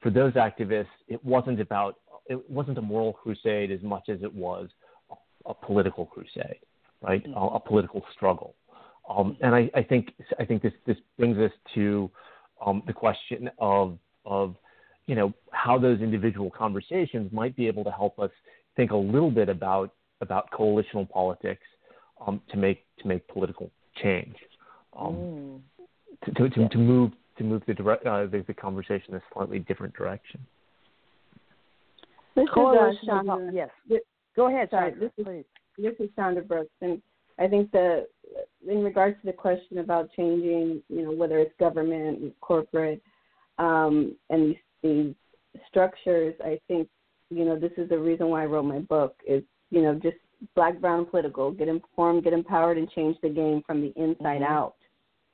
for those activists, it wasn't about it wasn't a moral crusade as much as it was a, a political crusade, right? Mm-hmm. A, a, political struggle. Um, and I, I, think I think this this brings us to um, the question of of you know how those individual conversations might be able to help us think a little bit about about coalitional politics um, to make to make political change, um, mm. to, to, to, yeah. to, move to move the, direct, uh, the, the conversation in a slightly different direction. This is uh, Yes, go ahead. Sorry, this is please. this is Chandra Brooks, and I think the in regards to the question about changing, you know, whether it's government, corporate, um, and these, these structures, I think, you know, this is the reason why I wrote my book is you know, just black, brown, political, get informed, get empowered, and change the game from the inside mm-hmm. out.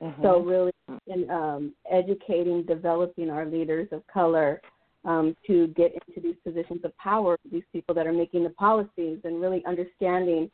Mm-hmm. So really, in um, educating, developing our leaders of color um, to get into these positions of power, these people that are making the policies, and really understanding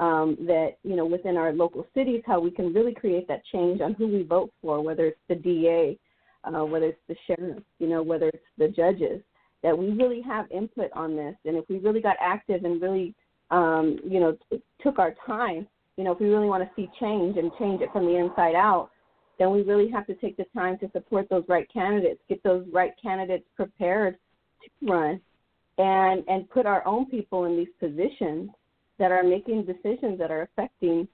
um, that you know within our local cities how we can really create that change on who we vote for, whether it's the DA, uh, whether it's the sheriff, you know, whether it's the judges that we really have input on this. And if we really got active and really, um, you know, t- took our time, you know, if we really want to see change and change it from the inside out, then we really have to take the time to support those right candidates, get those right candidates prepared to run, and and put our own people in these positions that are making decisions that are affecting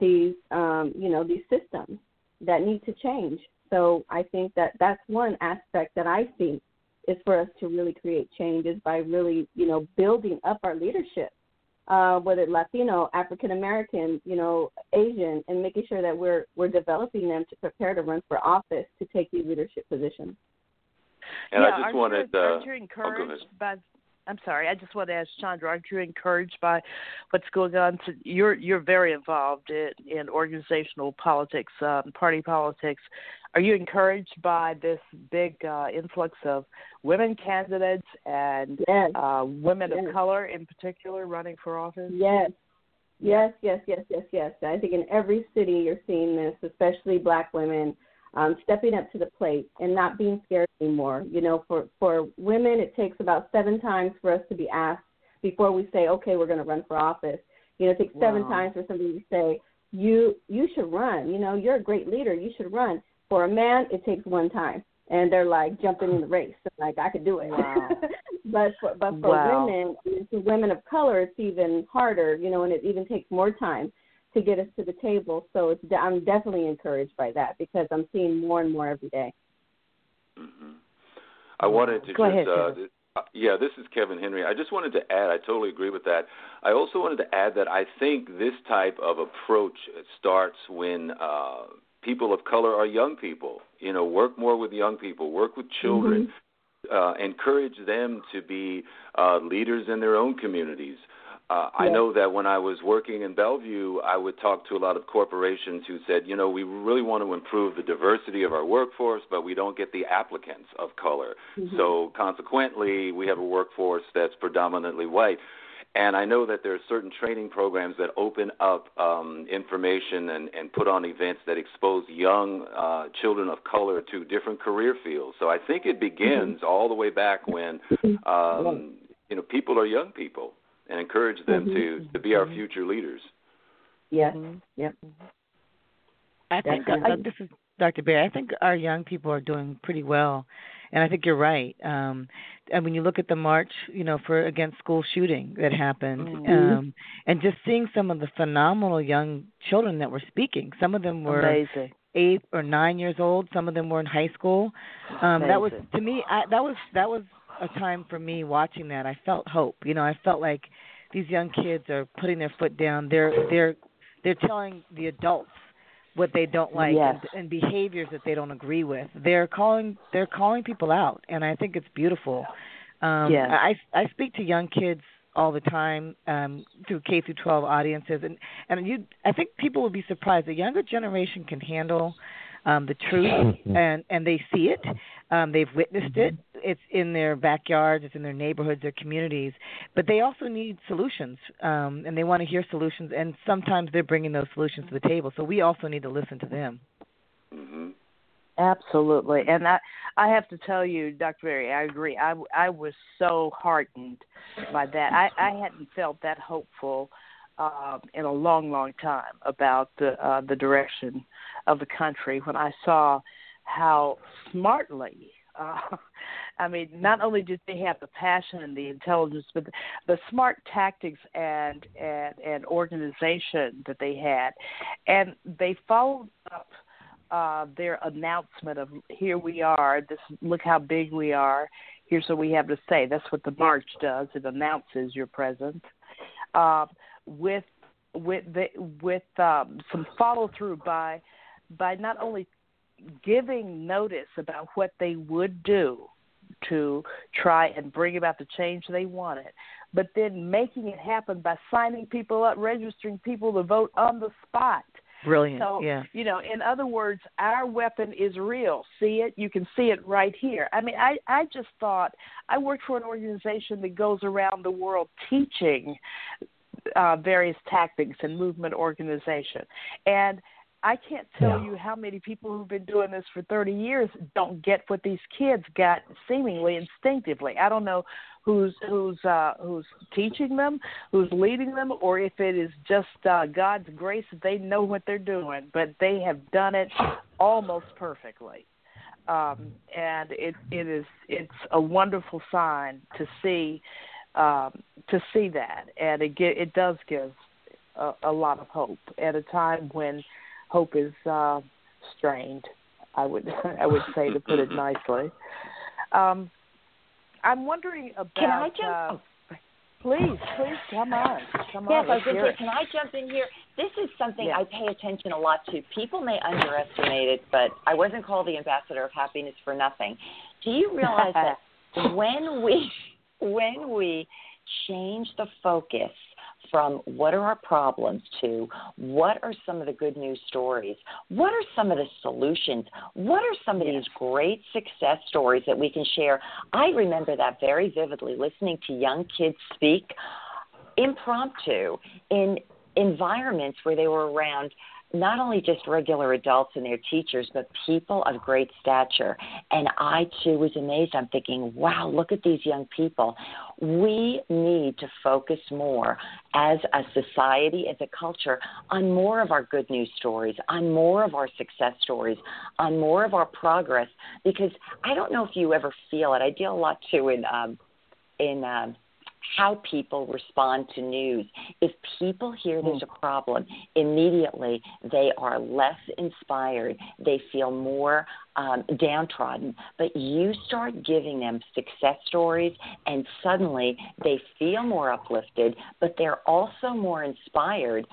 these, um, you know, these systems that need to change. So I think that that's one aspect that I see is for us to really create change is by really, you know, building up our leadership, uh, whether it's Latino, African American, you know, Asian, and making sure that we're we're developing them to prepare to run for office to take these leadership positions. And yeah, I just aren't wanted. You, uh, aren't you oh, by? I'm sorry. I just want to ask Chandra. Aren't you encouraged by what's going on? To, you're you're very involved in, in organizational politics, um, party politics. Are you encouraged by this big uh, influx of women candidates and yes. uh, women yes. of color in particular running for office? Yes. Yes, yes, yes, yes, yes. I think in every city you're seeing this, especially black women um, stepping up to the plate and not being scared anymore. You know, for for women, it takes about seven times for us to be asked before we say, okay, we're going to run for office. You know, it takes wow. seven times for somebody to say, you you should run. You know, you're a great leader. You should run. For a man, it takes one time, and they're like jumping in the race. Like I could do it. Wow. but for but for wow. women, for women of color, it's even harder. You know, and it even takes more time to get us to the table. So it's I'm definitely encouraged by that because I'm seeing more and more every day. Mm-hmm. I wanted to Go just ahead, uh, yeah, this is Kevin Henry. I just wanted to add, I totally agree with that. I also wanted to add that I think this type of approach starts when uh, people of color are young people. You know, work more with young people, work with children, mm-hmm. uh, encourage them to be uh, leaders in their own communities. Uh, I know that when I was working in Bellevue, I would talk to a lot of corporations who said, you know, we really want to improve the diversity of our workforce, but we don't get the applicants of color. Mhm. So consequently, we have a workforce that's predominantly white. And I know that there are certain training programs that open up um, information and, and put on events that expose young uh, children of color to different career fields. So I think it begins all the way back when um, you know people are young people and encourage them Mhm. to to be our future leaders. Yes. Mhm. Yep. I think Definitely. uh, this is Dr. Berry. I think our young people are doing pretty well, and I think you're right. Um, and when you look at the march, you know, for against school shooting that happened, Mhm. um, and just seeing some of the phenomenal young children that were speaking. Some of them were Amazing. eight or nine years old. Some of them were in high school. Um, that was to me. I, that was that was a time for me watching that. I felt hope. You know, I felt like these young kids are putting their foot down. They're they're they're telling the adults what they don't like Yes. and, and behaviors that they don't agree with. They're calling they're calling people out, and I think it's beautiful. Um, Yes. I I speak to young kids all the time um, through K through 12 audiences, and and you I think people would be surprised. The younger generation can handle um, the truth, and and they see it. Um, they've witnessed it. It's in their backyards. It's in their neighborhoods, their communities. But they also need solutions, um, and they want to hear solutions. And sometimes they're bringing those solutions to the table. So we also need to listen to them. hmm Absolutely, and I I have to tell you, Dr. Berry, I agree. I I was so heartened by that. I I hadn't felt that hopeful um, in a long, long time about the uh, the direction of the country when I saw how smartly. Uh, I mean, not only did they have the passion and the intelligence, but the, the smart tactics and and and organization that they had, and they followed up uh, their announcement of here we are. This look how big we are. Here's what we have to say. That's what the march does. It announces your presence. Uh, with with the, with um, some follow through by by not only giving notice about what they would do to try and bring about the change they wanted, but then making it happen by signing people up, registering people to vote on the spot. Brilliant. So, yeah. you know, in other words, our weapon is real. See it? You can see it right here. I mean, I I just thought I worked for an organization that goes around the world teaching uh, various tactics and movement organization, and I can't tell Yeah. you how many people who've been doing this for 30 years don't get what these kids got seemingly instinctively. I don't know who's who's uh, who's teaching them, who's leading them, or if it is just uh, God's grace that they know what they're doing. But they have done it almost perfectly, um, and it it is it's a wonderful sign to see um, to see that, and it get, it does give a, a lot of hope at a time when hope is uh, strained. I would I would say to put it nicely. Um, I'm wondering about. Can I jump? Uh, oh, Please, please come on. Come yes, on. I was say, can I jump in here? This is something yeah. I pay attention a lot to. People may underestimate it, but I wasn't called the ambassador of happiness for nothing. Do you realize that when we when we change the focus from what are our problems to what are some of the good news stories? What are some of the solutions? What are some of these great success stories that we can share? I remember that very vividly listening to young kids speak impromptu in environments where they were around not only just regular adults and their teachers, but people of great stature. And I too was amazed. I'm thinking, wow, look at these young people. We need to focus more as a society, as a culture, on more of our good news stories, on more of our success stories, on more of our progress. Because I don't know if you ever feel it. I deal a lot too in um, in um, how people respond to news. If people hear there's a problem, immediately they are less inspired. They feel more um, downtrodden. But you start giving them success stories, and suddenly they feel more uplifted, but they're also more inspired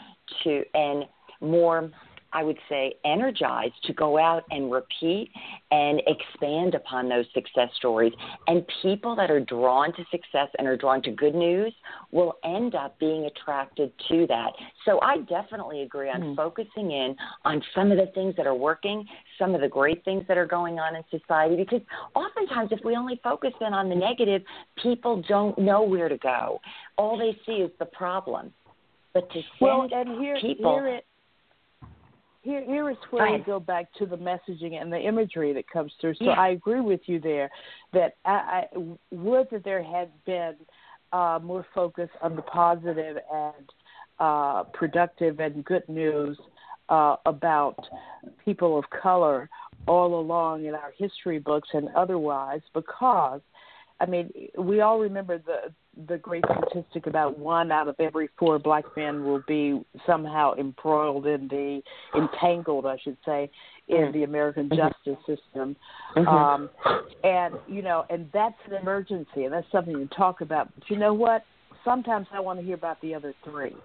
to and more I would say, energized to go out and repeat and expand upon those success stories. And people that are drawn to success and are drawn to good news will end up being attracted to that. So I definitely agree on mm. focusing in on some of the things that are working, some of the great things that are going on in society, because oftentimes if we only focus in on the negative, people don't know where to go. All they see is the problem. But to send well, and here, people. Here it- here, here is where we go back to the messaging and the imagery that comes through. So Yeah. I agree with you there that I, I would that there had been uh, more focus on the positive and uh, productive and good news uh, about people of color all along in our history books and otherwise because I mean, we all remember the the great statistic about one out of every four black men will be somehow embroiled in the entangled, I should say, in Mm. the American Mhm. justice system. Mhm. Um, and you know, and that's an emergency, and that's something to talk about. But you know what? Sometimes I want to hear about the other three.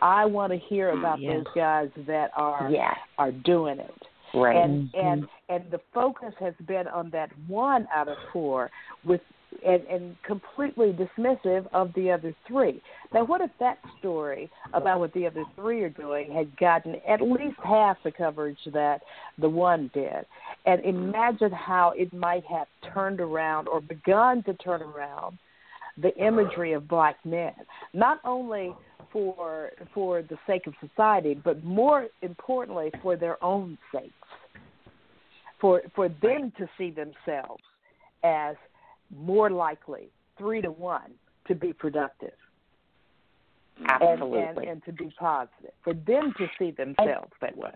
I want to hear about Yes. those guys that are Yes. are doing it Right. and and and the focus has been on that one out of four with and, and completely dismissive of the other three. Now, what if that story about what the other three are doing had gotten at least half the coverage that the one did? And imagine how it might have turned around or begun to turn around the imagery of black men, not only for for the sake of society, but more importantly for their own sakes for for them to see themselves as more likely three to one to be productive Absolutely. and, and, and to be positive for them to see themselves that way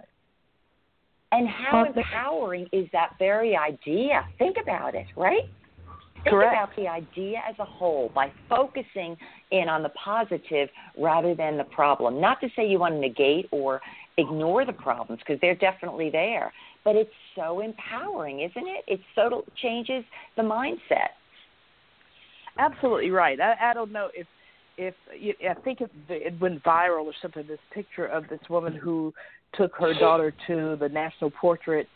And how empowering is that very idea? Think about it, right? Think Correct. about the idea as a whole by focusing in on the positive rather than the problem. Not to say you want to negate or ignore the problems because they're definitely there, but it's so empowering, isn't it? It so changes the mindset. absolutely right i i don't know if if you- i think it, it went viral or something this picture of this woman who took her daughter to the national portrait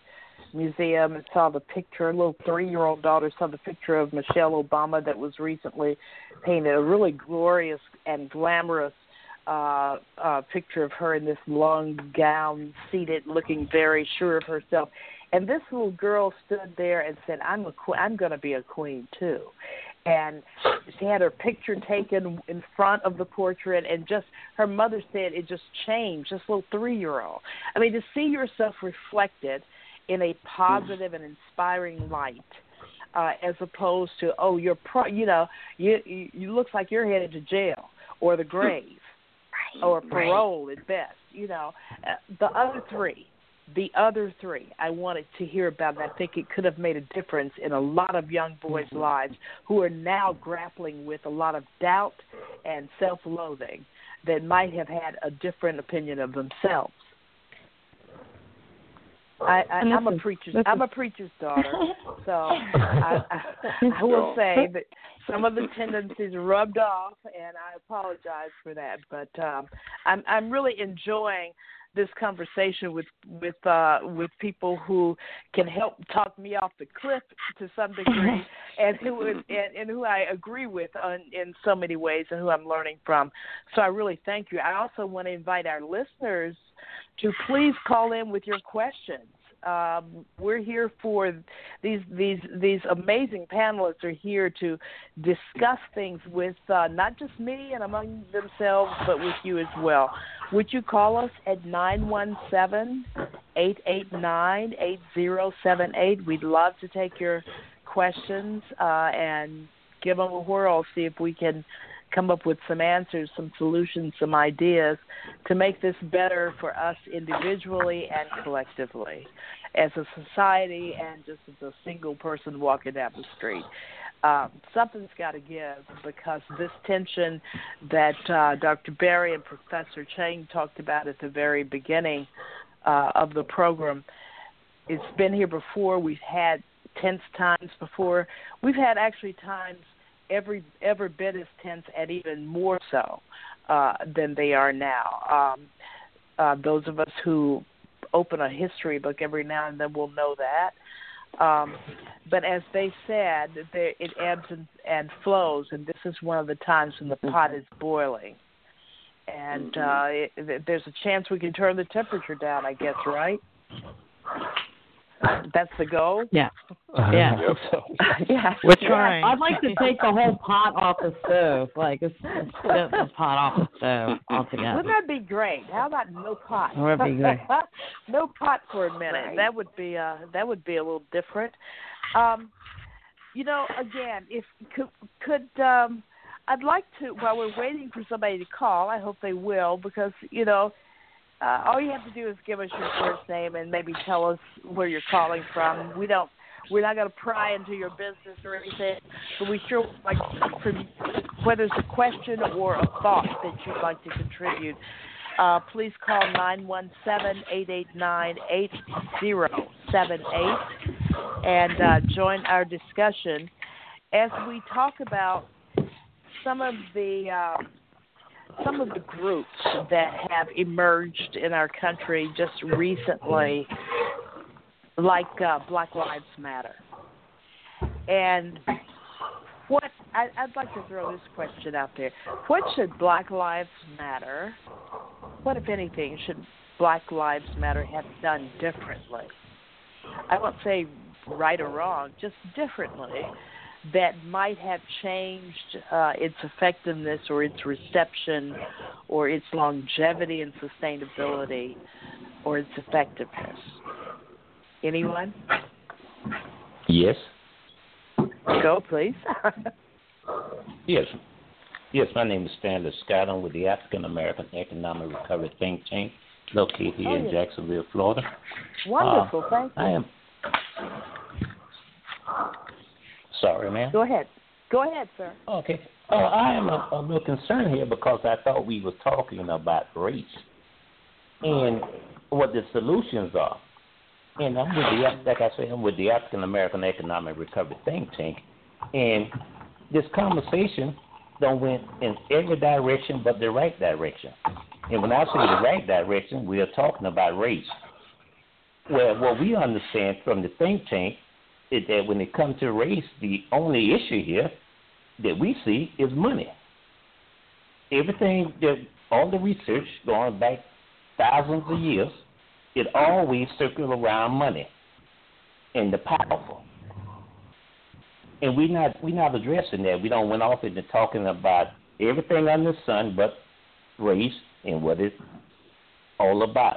museum and saw the picture. A little three-year-old daughter saw the picture of Michelle Obama that was recently painted. A really glorious and glamorous uh, uh, picture of her in this long gown, seated, looking very sure of herself. And this little girl stood there and said, "I'm a que- I'm going to be a queen too." And she had her picture taken in front of the portrait, and just her mother said it just changed. This little three-year-old. I mean, to see yourself reflected in a positive and inspiring light uh, as opposed to oh you're pro you know you, you you looks like you're headed to jail or the grave Right. or right. parole at best you know uh, the other three the other three I wanted to hear about and I think it could have made a difference in a lot of young boys' Mm-hmm. lives who are now grappling with a lot of doubt and self-loathing that might have had a different opinion of themselves I, I I'm a preacher's I'm a preacher's daughter, so I, I, I will say that some of the tendencies rubbed off, and I apologize for that. But um, I'm I'm really enjoying this conversation with with uh, with people who can help talk me off the cliff to some degree, and who and, and who I agree with on, in so many ways, and who I'm learning from. So I really thank you. I also want to invite our listeners to please call in with your questions. Um, we're here for these these these amazing panelists are here to discuss things with uh, not just me and among themselves, but with you as well. Would you call us at nine one seven eight eight nine eight zero seven eight? We'd love to take your questions uh, and give them a whirl. See if we can come up with some answers, some solutions, some ideas to make this better for us individually and collectively, as a society and just as a single person walking down the street. Um, something's got to give because this tension that uh, Dr. Berry and Professor Chang talked about at the very beginning uh, of the program, it's been here before. We've had tense times before. We've had actually times every every bit as tense and even more so uh, than they are now. Um, uh, those of us who open a history book every now and then will know that. Um, but as they said, there, it ebbs and, and flows, and this is one of the times when the pot is boiling. And mm-hmm. uh, it, there's a chance we can turn the temperature down, I guess, right? That's the goal. Yeah. Uh, yeah. So. yeah. We're trying. I'd like to take the whole pot off the stove. Like, let's, get the pot off the stove altogether. Wouldn't that be great? How about no pot? That would be great. no pot for a minute. Right. That would be uh that would be a little different. Um, you know, again, if could could um I'd like to while we're waiting for somebody to call, I hope they will because, you know, uh, all you have to do is give us your first name and maybe tell us where you're calling from. We don't, we're not going to pry into your business or anything, but we sure would like from whether it's a question or a thought that you'd like to contribute. Uh, please call nine one seven eight eight nine eight zero seven eight and uh, join our discussion as we talk about some of the. Uh, some of the groups that have emerged in our country just recently, like uh, Black Lives Matter. And what I, I'd like to throw this question out there: What should Black Lives Matter? What, if anything, should Black Lives Matter have done differently? I won't say right or wrong, just differently that might have changed uh, its effectiveness or its reception or its longevity and sustainability or its effectiveness? Anyone? Yes. Go, please. yes. Yes, my name is Stanley Scott. I'm with the African American Economic Recovery Think Tank located here oh, yes. in Jacksonville, Florida. Wonderful, uh, thank you. I am Sorry, ma'am. Go ahead. Go ahead, sir. Okay. Uh, I am a, a little concerned here because I thought we were talking about race and what the solutions are. And I'm with the, like I said, I'm with the African American Economic Recovery Think Tank, and this conversation don't went in every direction but the right direction. And when I say the right direction, we are talking about race. Well, what we understand from the think tank is that when it comes to race, the only issue here that we see is money. Everything that all the research going back thousands of years, it always circles around money and the powerful. And we not we not addressing that. We don't went off into talking about everything under the sun but race and what it's all about.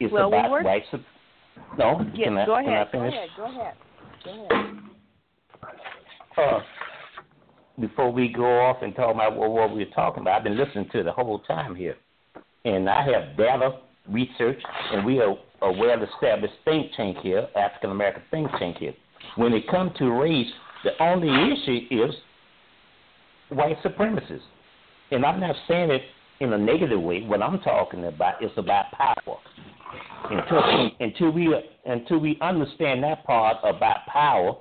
It's well, about we rights. Of, no, yes, can I, go ahead. Can I finish? Go ahead. Go ahead. Uh, before we go off and talk about what, what we're talking about, I've been listening to the whole time here. And I have data, research, and we are a well established think tank here, African American think tank here. When it comes to race, the only issue is white supremacists. And I'm not saying it in a negative way. What I'm talking about is about power. Until until we until we understand that part about power,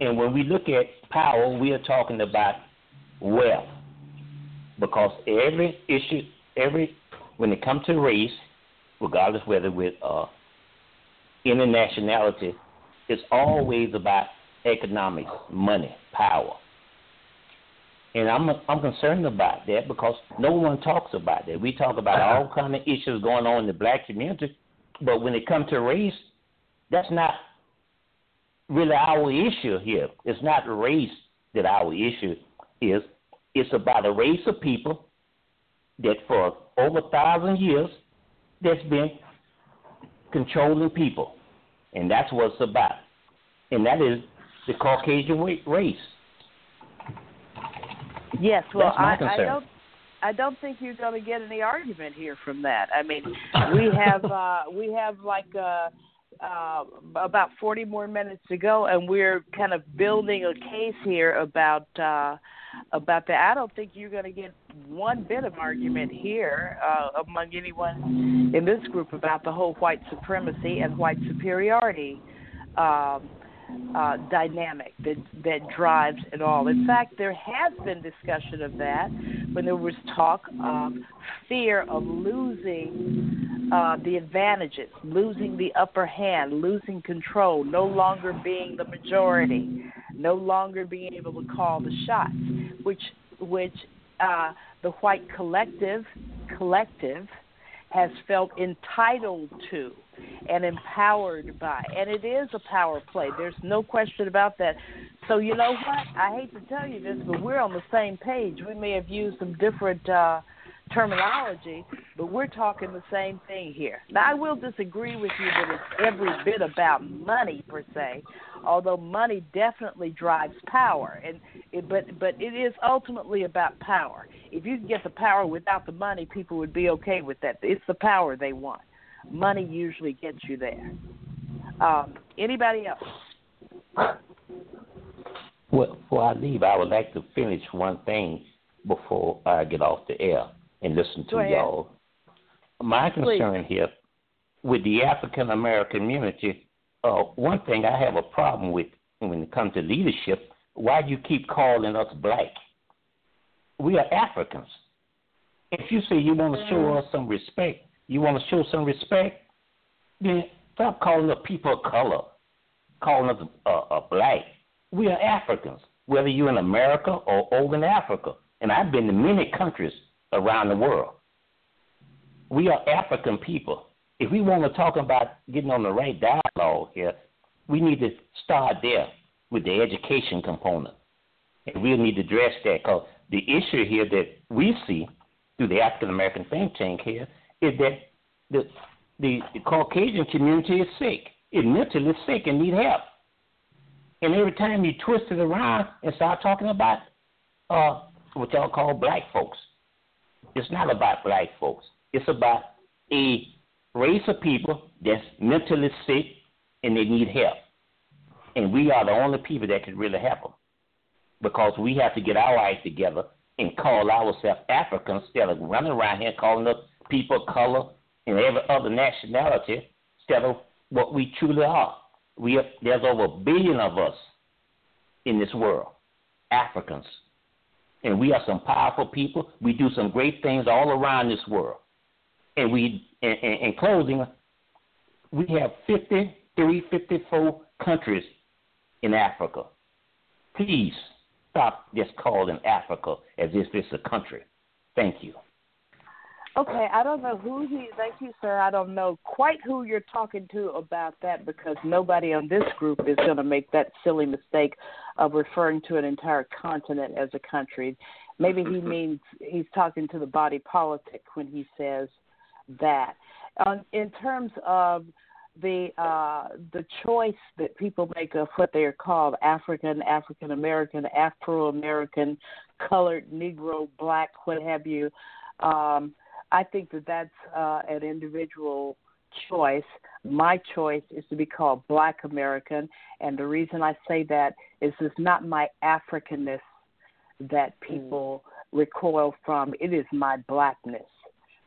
and when we look at power, we are talking about wealth, because every issue, every when it comes to race, regardless whether with uh, any nationality, it's always about economics, money, power. And I'm I'm concerned about that because no one talks about that. We talk about all kind of issues going on in the black community, but when it comes to race, that's not really our issue here. It's not race that our issue is. It's about a race of people that for over a thousand years that's been controlling people, and that's what it's about, and that is the Caucasian race. Yes, well, I, I don't. I don't think you're going to get any argument here from that. I mean, we have uh, we have like uh, uh, about 40 more minutes to go, and we're kind of building a case here about uh, about that. I don't think you're going to get one bit of argument here uh, among anyone in this group about the whole white supremacy and white superiority. Um, uh, dynamic that that drives it all. In fact, there has been discussion of that when there was talk of fear of losing uh, the advantages, losing the upper hand, losing control, no longer being the majority, no longer being able to call the shots, which which uh, the white collective collective has felt entitled to and empowered by. And it is a power play. There's no question about that. So you know what? I hate to tell you this, but we're on the same page. We may have used some different uh terminology, but we're talking the same thing here. Now, I will disagree with you that it's every bit about money per se, although money definitely drives power, and it, but but it is ultimately about power. If you can get the power without the money, people would be okay with that. It's the power they want money usually gets you there. Um, anybody else? Well, before I leave, I would like to finish one thing before I get off the air and listen to y'all. My concern Please. here with the African American community, uh, one thing I have a problem with when it comes to leadership, why do you keep calling us black? We are Africans. If you say you want to show Mm. us some respect, you want to show some respect, then stop calling us people of color, calling us uh, uh, black. We are Africans, whether you're in America or over in Africa. And I've been to many countries around the world. We are African people. If we want to talk about getting on the right dialogue here, we need to start there with the education component. And we need to address that because the issue here that we see through the African American think tank here is that the, the the Caucasian community is sick, is mentally sick and need help. And every time you twist it around and start talking about uh, what y'all call black folks, it's not about black folks. It's about a race of people that's mentally sick and they need help. And we are the only people that can really help them because we have to get our act together and call ourselves Africans instead of running around here calling us people of color and every other nationality instead of what we truly are. We there's over a billion of us in this world, Africans, and we are some powerful people. We do some great things all around this world. And we, in, in, in closing, we have 53, 54 countries in Africa. Please stop just calling Africa as if it's a country. Thank you. Okay, I don't know who he. Thank you, sir. I don't know quite who you're talking to about that because nobody on this group is going to make that silly mistake of referring to an entire continent as a country. Maybe he means he's talking to the body politic when he says that. Um, in terms of the uh, the choice that people make of what they are called African, African American, Afro American, colored, Negro, black, what have you. Um, I think that that's uh, an individual choice. My choice is to be called Black American, and the reason I say that is it's not my Africanness that people recoil from. It is my blackness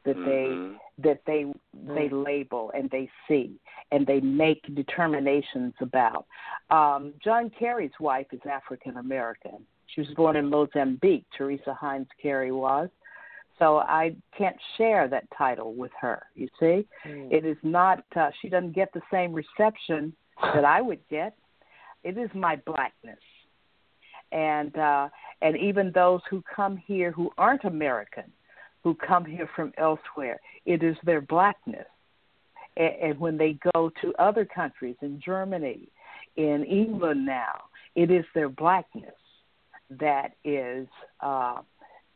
that mm-hmm. they that they they label and they see and they make determinations about. Um, John Kerry's wife is African American. She was born in Mozambique. Teresa Heinz Kerry was. So I can't share that title with her. You see, mm. it is not. Uh, she doesn't get the same reception that I would get. It is my blackness, and uh, and even those who come here who aren't American, who come here from elsewhere, it is their blackness. And, and when they go to other countries, in Germany, in England now, it is their blackness that is uh,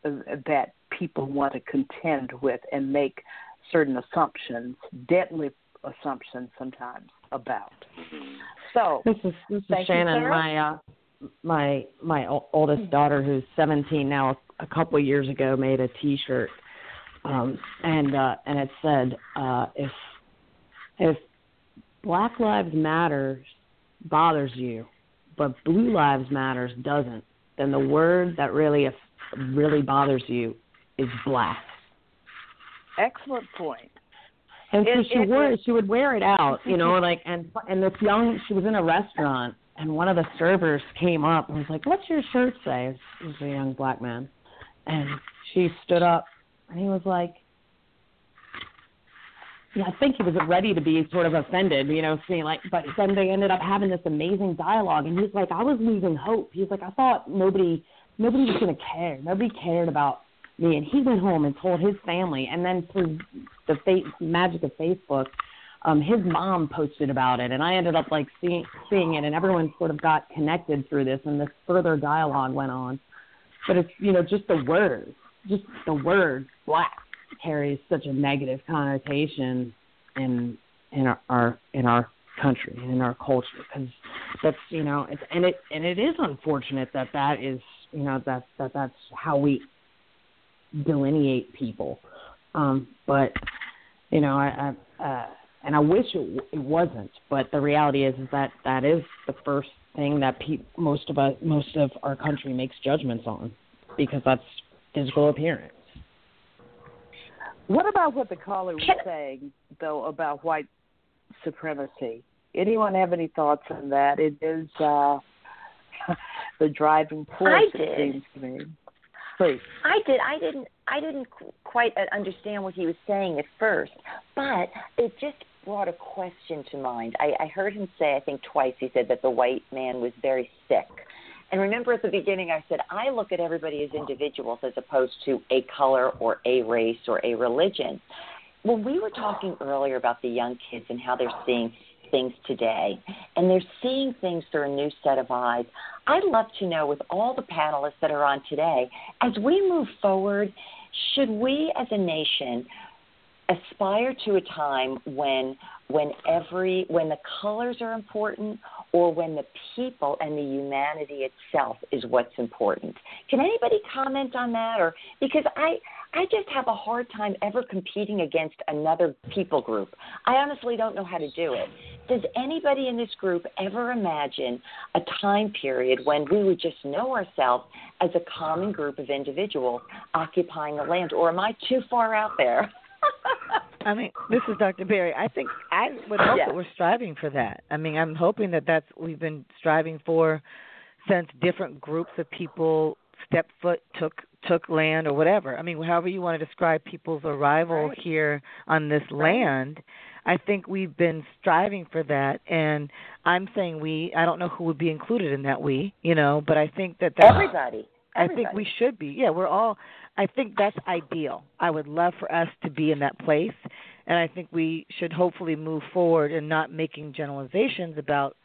that people want to contend with and make certain assumptions, deadly assumptions sometimes about. So this is this is Shannon, you, my uh, my my oldest daughter, who's 17 now. A couple of years ago, made a T-shirt, um, and uh, and it said, uh, "If if Black Lives Matter bothers you, but Blue Lives Matters doesn't, then the word that really really bothers you is black." Excellent point. And so she it- wore it. She would wear it out, you know, like and and this young. She was in a restaurant, and one of the servers came up and was like, "What's your shirt say?" It was a young black man, and she stood up, and he was like, "Yeah, I think he was ready to be sort of offended, you know, seeing like." But then they ended up having this amazing dialogue, and he's like, "I was losing hope." He's like, "I thought nobody, nobody was gonna care. Nobody cared about." Me and he went home and told his family and then through the fa- magic of facebook um his mom posted about it and i ended up like seeing seeing it and everyone sort of got connected through this and this further dialogue went on. But it's you know just the word just the word black carries such a negative connotation in in our, our in our country and in our culture because that's you know it's and it and it is unfortunate that that is you know that that that's how we delineate people. Um, but you know, I, I uh, and I wish it, it wasn't. But the reality is, is that that is the first thing that pe- most of us, most of our country makes judgments on, because that's physical appearance. What about what the caller was saying, though, about white supremacy? Anyone have any thoughts on that? It is uh, the driving force. I it seems to me. I did. I didn't. I didn't quite understand what he was saying at first, but it just brought a question to mind. I, I heard him say, I think twice, he said that the white man was very sick. And remember at the beginning, I said I look at everybody as individuals as opposed to a color or a race or a religion. When we were talking earlier about the young kids and how they're seeing things today, and they're seeing things through a new set of eyes. I'd love to know, with all the panelists that are on today, as we move forward, should we as a nation aspire to a time when when every when the colors are important or when the people and the humanity itself is what's important? Can anybody comment on that? Or because i i just have a hard time ever competing against another people group. I honestly don't know how to do it does anybody in this group ever imagine a time period when we would just know ourselves as a common group of individuals occupying the land or am i too far out there I mean, this is Dr. Berry. I think I would hope Yeah. that we're striving for that. I mean, I'm hoping that that's we've been striving for since different groups of people stepped foot took took land or whatever. I mean, however you want to describe people's arrival Right. here on this land, I think we've been striving for that. And I'm saying we. I don't know who would be included in that we. You know, but I think that that's everybody I think we should be. Yeah, we're all. I think that's ideal. I would love for us to be in that place, and I think we should hopefully move forward and not making generalizations about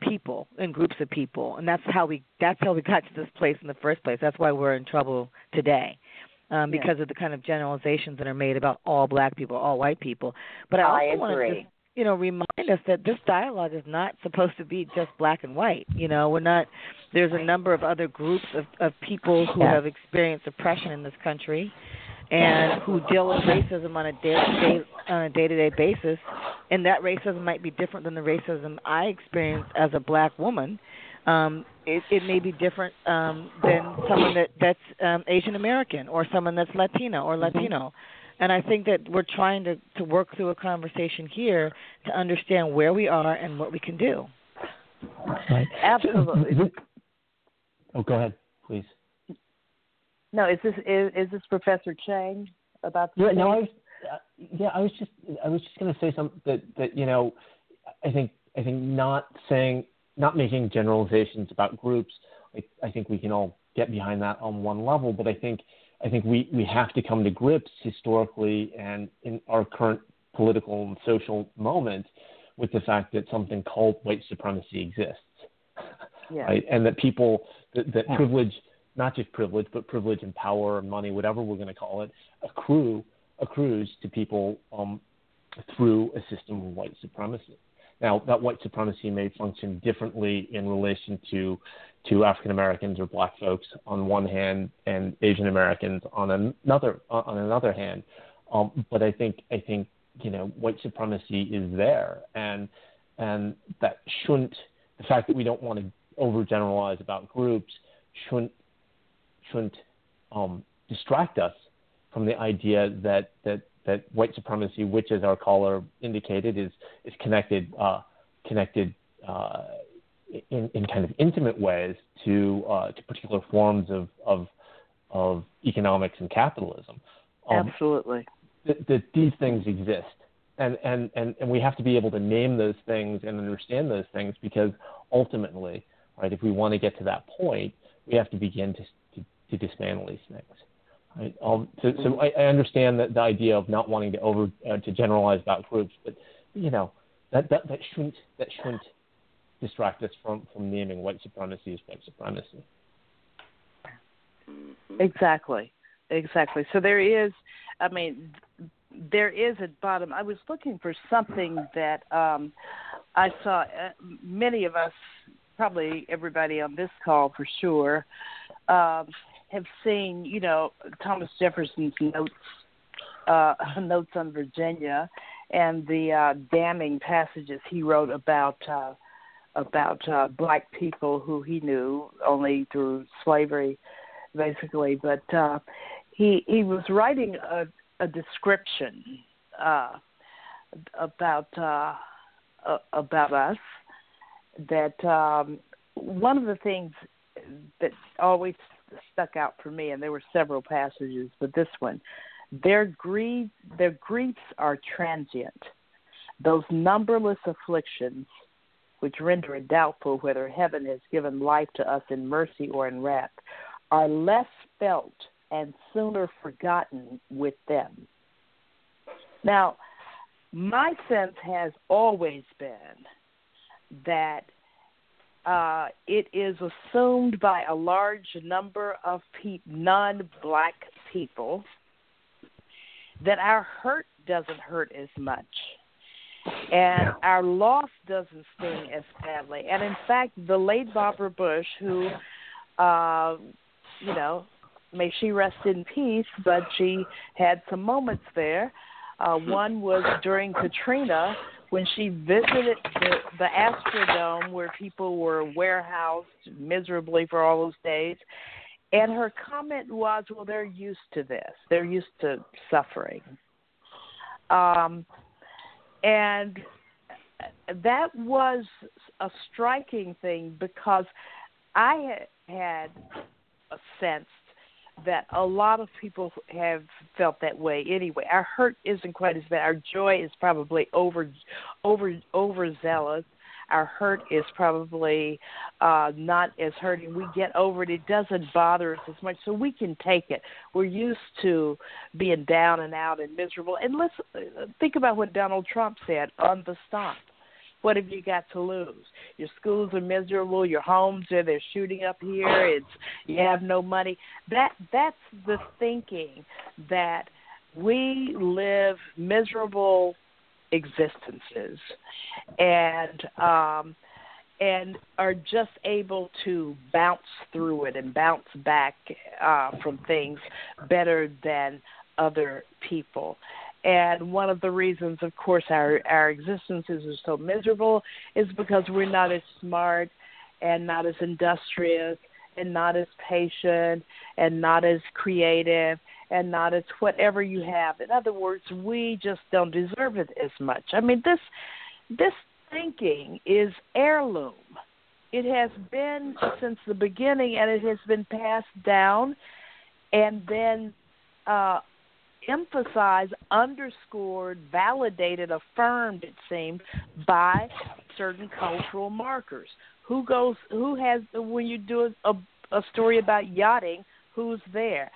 people and groups of people. And that's how we. That's how we got to this place in the first place. That's why we're in trouble today. Um, Yeah. because of the kind of generalizations that are made about all black people, all white people. But I also I want to you know remind us that this dialogue is not supposed to be just black and white you know we're not there's a number of other groups of of people who Yeah. have experienced oppression in this country and who deal with racism on a day day on a day to day basis and that racism might be different than the racism I experienced as a black woman um it it may be different um than someone that that's um Asian American or someone that's Latina or Latino And I think that we're trying to, to work through a conversation here to understand where we are and what we can do. Right. Absolutely. Oh, go ahead, please. No, is this is, is this Professor Chang about? The Yeah, no, I was, uh, yeah, I was just I was just going to say something that that you know, I think I think not saying not making generalizations about groups. I, I think we can all get behind that on one level, but I think I think we we have to come to grips historically and in our current political and social moment with the fact that something called white supremacy exists. Yeah. Right? And that people that, that privilege not just privilege, but privilege and power and money, whatever we're going to call it, accrue accrues to people um, through a system of white supremacy. Now, that white supremacy may function differently in relation to to African Americans or Black folks on one hand, and Asian Americans on another on another hand. Um, but I think I think you know white supremacy is there, and and that shouldn't the fact that we don't want to overgeneralize about groups shouldn't shouldn't um, distract us from the idea that that that white supremacy, which, as our caller indicated, is is connected uh, connected uh, in, in kind of intimate ways to uh, to particular forms of of, of economics and capitalism. Um, Absolutely. That, that these things exist, and, and and and we have to be able to name those things and understand those things because ultimately, right, if we want to get to that point, we have to begin to to dismantle these things. Right? Um, so, so I, I understand that the idea of not wanting to over uh, to generalize about groups, but you know that, that that shouldn't that shouldn't distract us from from naming white supremacy as white supremacy. Exactly, exactly. So there is, I mean, there is at bottom. I was looking for something that um, I saw. Uh, many of us, probably everybody on this call for sure, um, have seen, you know, Thomas Jefferson's notes uh, notes on Virginia and the uh, damning passages he wrote about uh, about uh, black people who he knew only through slavery, basically. But uh, he he was writing a, a description uh, about uh, about us that um, one of the things that always stuck out for me, and there were several passages, but this one, their grief, their griefs are transient. Those numberless afflictions, which render it doubtful whether heaven has given life to us in mercy or in wrath, are less felt and sooner forgotten with them. Now, my sense has always been that uh, it is assumed by a large number of pe- non-black people that our hurt doesn't hurt as much and our loss doesn't sting as badly. And in fact, the late Barbara Bush, who, uh, you know, may she rest in peace, but she had some moments there. Uh, one was during Katrina when she visited the, the Astrodome where people were warehoused miserably for all those days. And her comment was, well, they're used to this. They're used to suffering. Um, and that was a striking thing because I had a sense that a lot of people have felt that way anyway. Our hurt isn't quite as bad. Our joy is probably over over overzealous. Our hurt is probably uh not as hurting. We get over it. It doesn't bother us as much, so we can take it. We're used to being down and out and miserable. And let's think about what Donald Trump said on the stomp what have you got to lose? Your schools are miserable. Your homes are they're shooting up here. It's you have no money. That that's the thinking that we live miserable existences, and um, and are just able to bounce through it and bounce back uh, from things better than other people. And one of the reasons, of course, our our existences are so miserable is because we're not as smart and not as industrious and not as patient and not as creative and not as whatever you have. In other words, we just don't deserve it as much. I mean, this this thinking is heirloom. It has been since the beginning, and it has been passed down, and then uh, emphasized, underscored, validated, affirmed. It seemed by certain cultural markers. Who goes? Who has? When you do a, a story about yachting, who's there?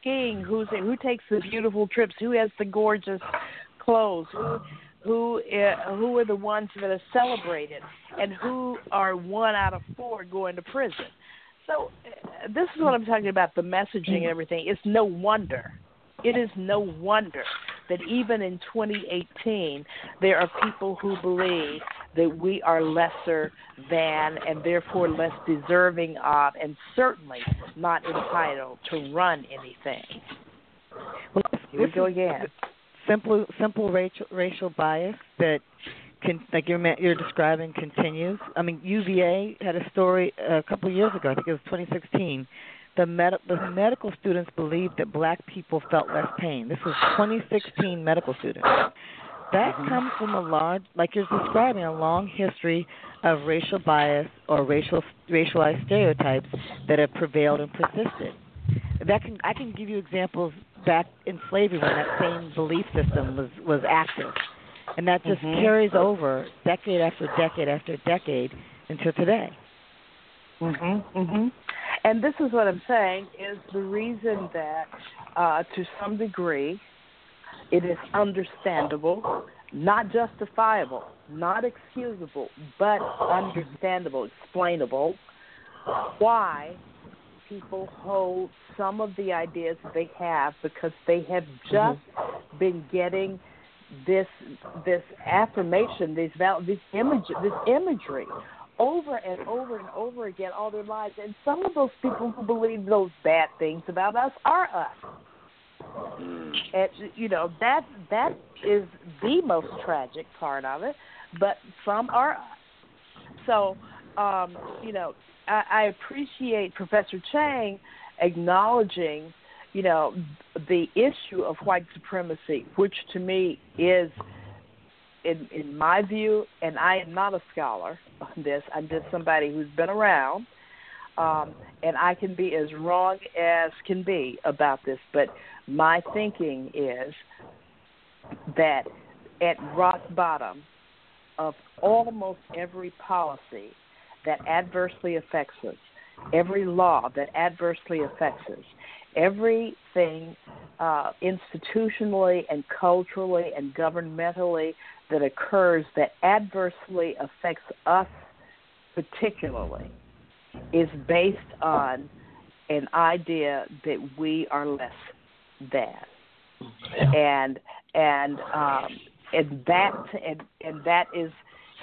Skiing, who's there? Who takes the beautiful trips? Who has the gorgeous clothes? Who who uh, who are the ones that are celebrated, and who are one out of four going to prison. So uh, this is what I'm talking about the messaging and everything. It's no wonder. It is no wonder that even in 2018 there are people who believe that we are lesser than and therefore less deserving of and certainly not entitled to run anything. Well, Here we go again simple simple racial racial bias that can like you're you're describing continues. I mean, UVA had a story a couple of years ago. I think it was 2016. The, med- the medical students believed that black people felt less pain. This was 2016 medical students. That mm-hmm. comes from a large, like you're describing, a long history of racial bias or racial racialized stereotypes that have prevailed and persisted. That can I can give you examples back in slavery when that same belief system was was active, and that just mm-hmm. carries over decade after decade after decade until today. Mhm. Mhm. And this is what I'm saying is the reason that, uh, to some degree, it is understandable, not justifiable, not excusable, but understandable, explainable, why people hold some of the ideas they have because they have just mm-hmm. been getting this this affirmation, this val- this image, this imagery over and over and over again all their lives. And some of those people who believe those bad things about us are us. And you know that that is the most tragic part of it. But some are us. So um, you know I, I appreciate Professor Chang acknowledging, you know, the issue of white supremacy, which to me is, in in my view, and I am not a scholar on this. I'm just somebody who's been around, um, and I can be as wrong as can be about this. But my thinking is that at rock bottom of almost every policy that adversely affects us, every law that adversely affects us, everything uh, institutionally and culturally and governmentally that occurs that adversely affects us particularly is based on an idea that we are less than. And and um, and that and, and that is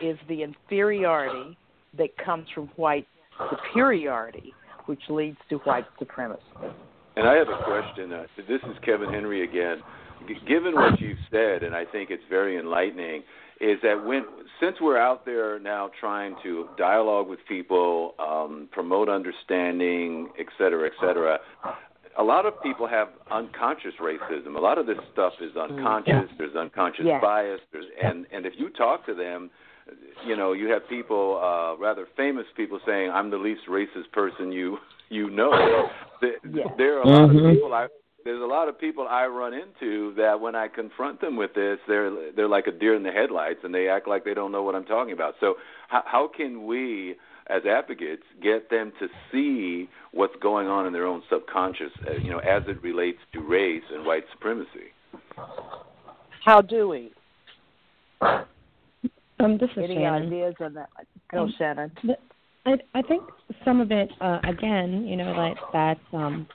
is the inferiority that comes from white superiority, which leads to white supremacy. And I have a question. Uh, this is Kevin Henry again. G- given what you've said, and I think it's very enlightening, is that when since we're out there now trying to dialogue with people, um, promote understanding, et cetera, et cetera, a lot of people have unconscious racism. A lot of this stuff is unconscious. Yeah. There's unconscious yeah. bias. There's, and and if you talk to them, you know, you have people, uh, rather famous people, saying, "I'm the least racist person you you know." There, yeah. there are a lot mm-hmm. of people I there's a lot of people I run into that when I confront them with this, they're they're like a deer in the headlights, and they act like they don't know what I'm talking about. So, how, how can we, as advocates, get them to see what's going on in their own subconscious, uh, you know, as it relates to race and white supremacy? How do we? Um, this is Any Shannon. ideas on that? Go, um, Shannon. I I think some of it, uh, again, you know, that that um,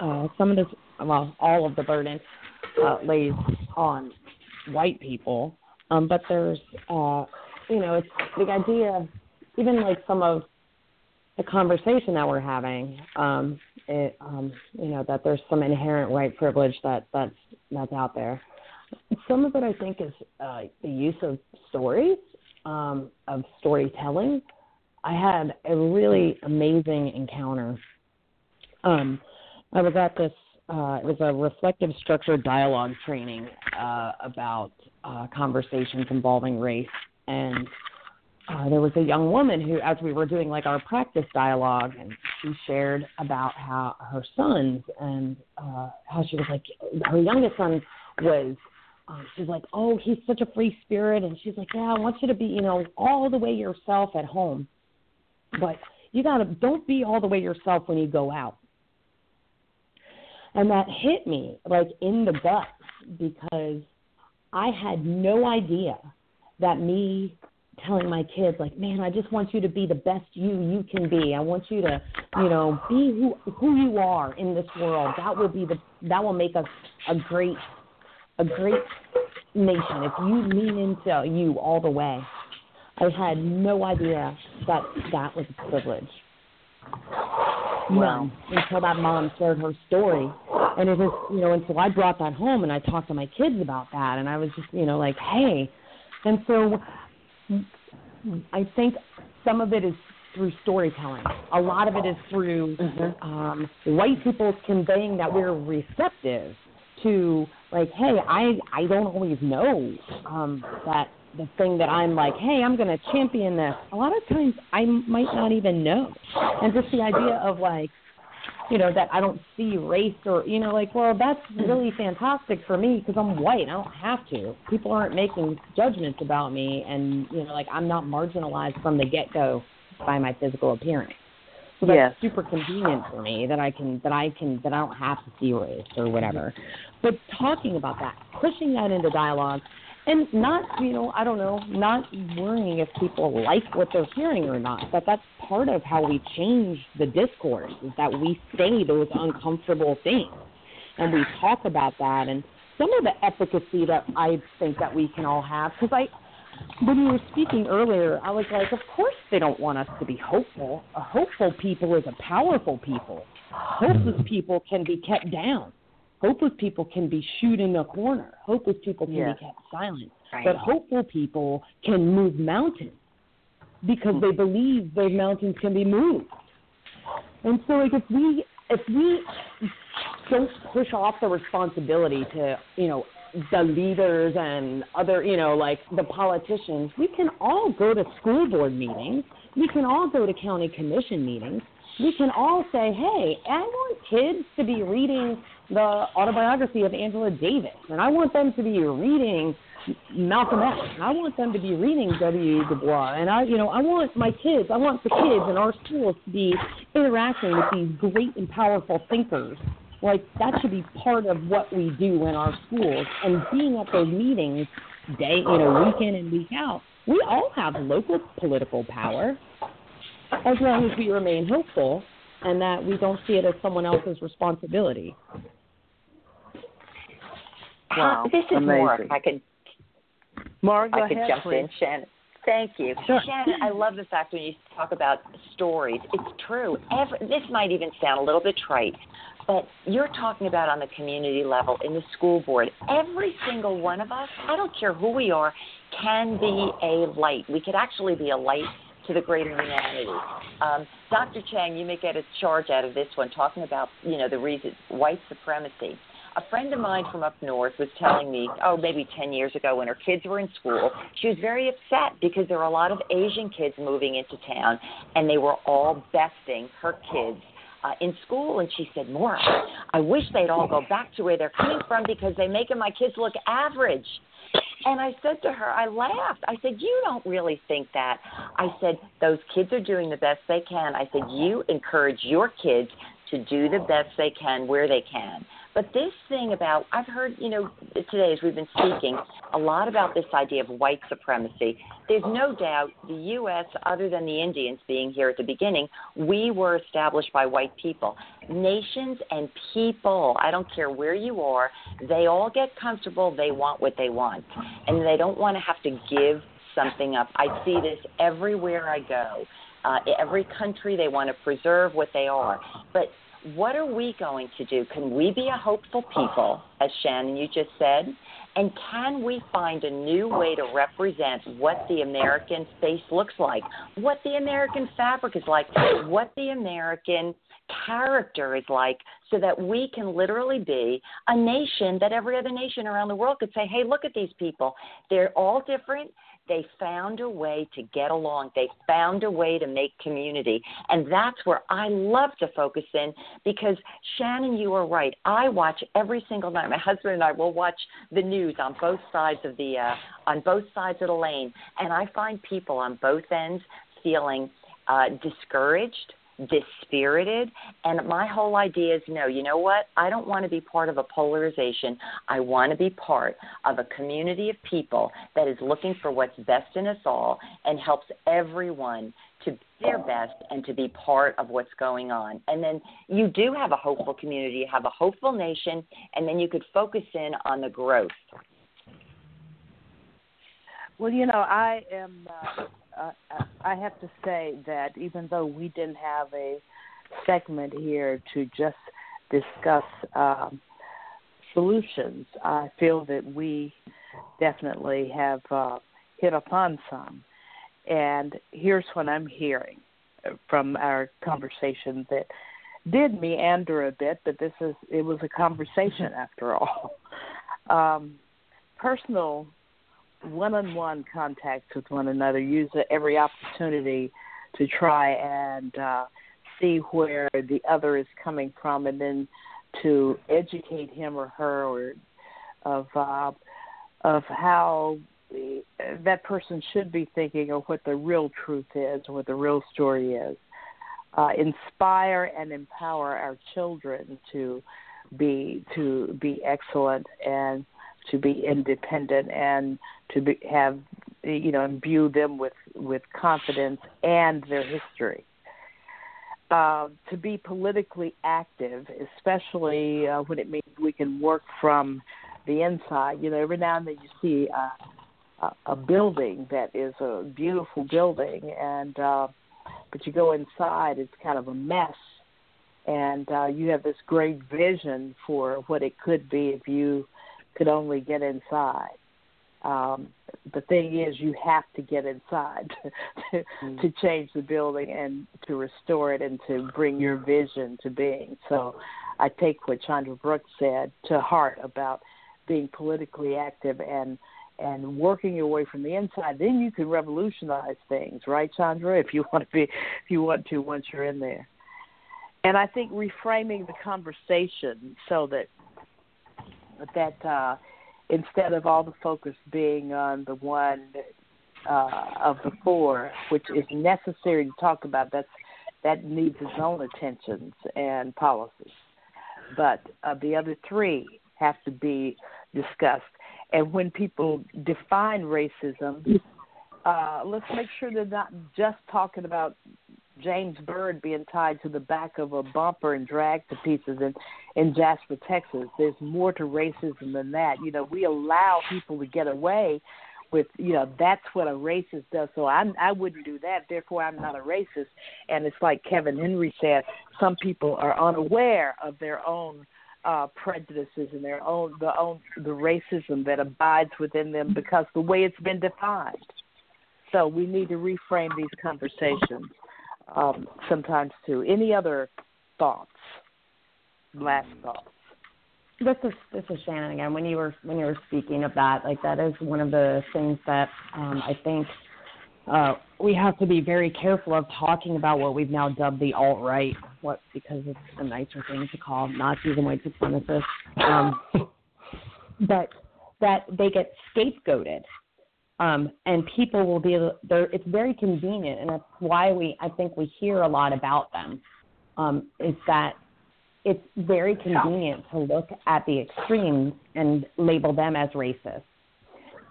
uh, some of this, well, all of the burden uh, lays on white people, um, but there's, uh, you know, it's the idea, even like some of the conversation that we're having, um, it, um, you know, that there's some inherent white privilege that that's that's out there. Some of it, I think, is uh, the use of stories, um, of storytelling. I had a really amazing encounter. Um, I was at this uh, it was a reflective structured dialogue training uh, about uh, conversations involving race, and uh, there was a young woman who, as we were doing like our practice dialogue, and she shared about how her sons and uh, how she was like her youngest son was. Um, she's like, oh, he's such a free spirit, and she's like, yeah, I want you to be, you know, all the way yourself at home, but you gotta don't be all the way yourself when you go out. And that hit me like in the gut because I had no idea that me telling my kids like man i just want you to be the best you you can be. I want you to you know be who who you are in this world. That will be the that will make us a great a great nation if you lean into you all the way. I had no idea that that was a privilege none until that mom shared her story and it was you know and so i brought that home and i talked to my kids about that and i was just you know like hey and so I think some of it is through storytelling. A lot of it is through mm-hmm. um, white people conveying that we're receptive to, like, hey, I I don't always know um, that the thing that I'm like, hey, I'm going to champion this. A lot of times I might not even know, and just the idea of like, you know, that I don't see race or, you know, like, well, that's really fantastic for me because I'm white. I don't have to. People aren't making judgments about me, and you know, like I'm not marginalized from the get go by my physical appearance. So that's yes. super convenient for me that I can that I can that I don't have to see race or whatever. But talking about that, pushing that into dialogue, and not you know i don't know not worrying if people like what they're hearing or not but that's part of how we change the discourse is that we say those uncomfortable things. And we talk about that and some of the efficacy that i think that we can all have because i when you were speaking earlier i was like of course they don't want us to be hopeful. A hopeful people is a powerful people. Hopeless people can be kept down Hopeless people can be shooed in a corner. Hopeless people can yes. be kept silent. Right. But hopeful people can move mountains because they believe those mountains can be moved. And so like if we if we don't push off the responsibility to, you know, the leaders and other, you know, like the politicians, we can all go to school board meetings. We can all go to county commission meetings. We can all say, hey, I want kids to be reading the autobiography of Angela Davis, and I want them to be reading Malcolm X. I want them to be reading W. Du Bois, and I, you know, I want my kids, I want the kids in our schools to be interacting with these great and powerful thinkers. Like that should be part of what we do in our schools, and being at those meetings, day, you know, week in and week out. We all have local political power, as long as we remain hopeful and that we don't see it as someone else's responsibility. Wow, this is amazing. more. I could, Mark, I could ahead, jump please. in, Shannon. Thank you, sure. Shannon. I love the fact when you talk about stories. It's true. Every, this might even sound a little bit trite, but you're talking about on the community level in the school board. Every single one of us, I don't care who we are, can be a light. We could actually be a light to the greater humanity. Um, Dr. Chang, you may get a charge out of this one, talking about you know the reason white supremacy. A friend of mine from up north was telling me, oh, maybe 10 years ago when her kids were in school, she was very upset because there were a lot of Asian kids moving into town and they were all besting her kids uh, in school. And she said, Maura, I wish they'd all go back to where they're coming from because they're making my kids look average. And I said to her, I laughed. I said, You don't really think that. I said, Those kids are doing the best they can. I said, You encourage your kids to do the best they can where they can. But this thing about, I've heard, you know, today as we've been speaking, a lot about this idea of white supremacy. There's no doubt the U.S., other than the Indians being here at the beginning, we were established by white people. Nations and people, I don't care where you are, they all get comfortable. They want what they want. And they don't want to have to give something up. I see this everywhere I go. Uh, every country, they want to preserve what they are. But what are we going to do? Can we be a hopeful people, as Shannon, you just said? And can we find a new way to represent what the American face looks like, what the American fabric is like, what the American character is like so that we can literally be a nation that every other nation around the world could say, hey, look at these people. They're all different. They found a way to get along. They found a way to make community. And that's where I love to focus in because, Shannon, you are right. I watch every single night. My husband and I will watch the news on both sides of the uh, on both sides of the lane, and I find people on both ends feeling uh, discouraged, dispirited. And my whole idea is no, you know what? I don't want to be part of a polarization. I want to be part of a community of people that is looking for what's best in us all and helps everyone to their best and to be part of what's going on. And then you do have a hopeful community, you have a hopeful nation, and then you could focus in on the growth. Well, you know, I am. Uh, uh, I have to say that even though we didn't have a segment here to just discuss um, solutions, I feel that we definitely have uh, hit upon some. And here's what I'm hearing from our conversation that did meander a bit, but this is it was a conversation after all. Um, personal one-on-one contact with one another. Use every opportunity to try and uh, see where the other is coming from, and then to educate him or her or of uh, of how that person should be thinking or what the real truth is or what the real story is. Uh, inspire and empower our children to be to be excellent and to be independent and to be, have you know imbue them with with confidence and their history. Uh, to be politically active, especially uh, when it means we can work from the inside. You know, every now and then you see a, a building that is a beautiful building, and uh, but you go inside, it's kind of a mess, and uh, you have this great vision for what it could be if you could only get inside. Um, the thing is, you have to get inside to, mm. to change the building and to restore it and to bring your vision to being. So, I take what Chandra Brooks said to heart about being politically active and and working your way from the inside. Then you can revolutionize things, right, Chandra? If you want to be, if you want to, once you're in there. And I think reframing the conversation so that that uh, instead of all the focus being on the one uh, of the four, which is necessary to talk about, that's that needs its own attentions and policies. But uh, the other three have to be discussed. And when people define racism, uh, let's make sure they're not just talking about James Byrd being tied to the back of a bumper and dragged to pieces in in Jasper, Texas. There's more to racism than that. You know, we allow people to get away with you know that's what a racist does. So I I wouldn't do that. Therefore, I'm not a racist. And it's like Kevin Henry said, some people are unaware of their own uh prejudices and their own the own the racism that abides within them because the way it's been defined. So we need to reframe these conversations um, sometimes too. Any other thoughts? Last thoughts. This is this is Shannon again. When you were when you were speaking of that, like that is one of the things that um, I think uh, we have to be very careful of talking about what we've now dubbed the alt right. What because it's a nicer thing to call Nazis and white supremacists. Um, but that they get scapegoated um, and people will be there. It's very convenient, and that's why we I think we hear a lot about them. Um, is that it's very convenient to look at the extremes and label them as racist,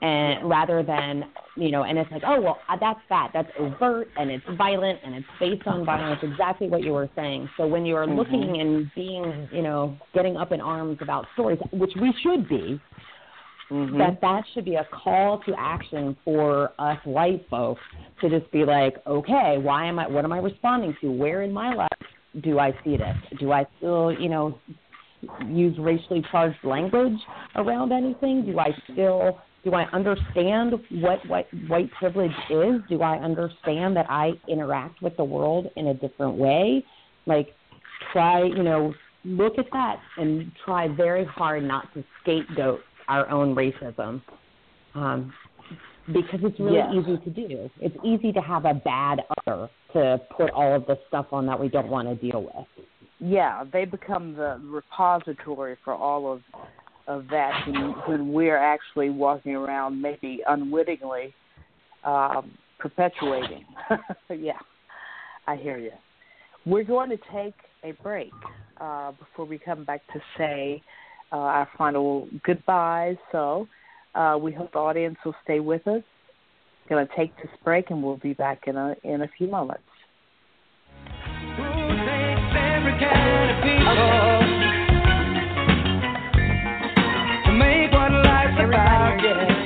and rather than you know, and it's like, oh well, uh, that's that. That's overt and it's violent and it's based on violence. Exactly what you were saying. So when you are mm-hmm. looking and being, you know, getting up in arms about stories, which we should be, mm-hmm. that that should be a call to action for us white folks to just be like, okay, why am I? What am I responding to? Where in my life do I see this? Do I still, you know, use racially charged language around anything? Do I still do I understand what, what white privilege is? Do I understand that I interact with the world in a different way? Like try, you know, look at that and try very hard not to scapegoat our own racism. Um, because it's really Yes. easy to do. It's easy to have a bad other to put all of the stuff on that we don't want to deal with. yeah, they become the repository for all of of that when, when we're actually walking around, maybe unwittingly um, perpetuating. yeah, I hear you. We're going to take a break uh, before we come back to say uh, our final goodbyes. So uh, we hope the audience will stay with us. Going to take this break, and we'll be back in a in a few moments.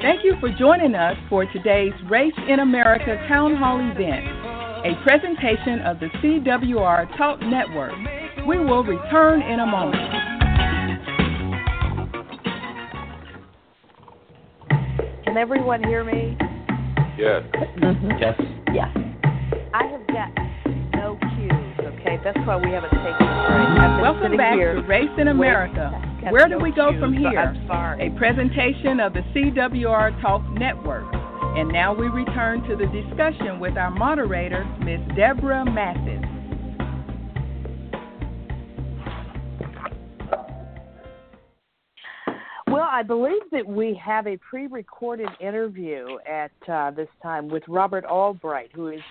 Thank you for joining us for today's Race in America Town Hall event, a presentation of the CWR Talk Network. We will return in a moment. Can everyone hear me? Yes. Mm-hmm. Yes. Yes. I have got no cues, okay? That's why we haven't taken a break. Welcome back here to Race in America. got Where do no we go cues, from here? I'm sorry. A presentation of the CWR Talk Network. And now we return to the discussion with our moderator, Ms. Deborah Mathis. Well, I believe that we have a pre-recorded interview at uh, this time with Robert Albright, who is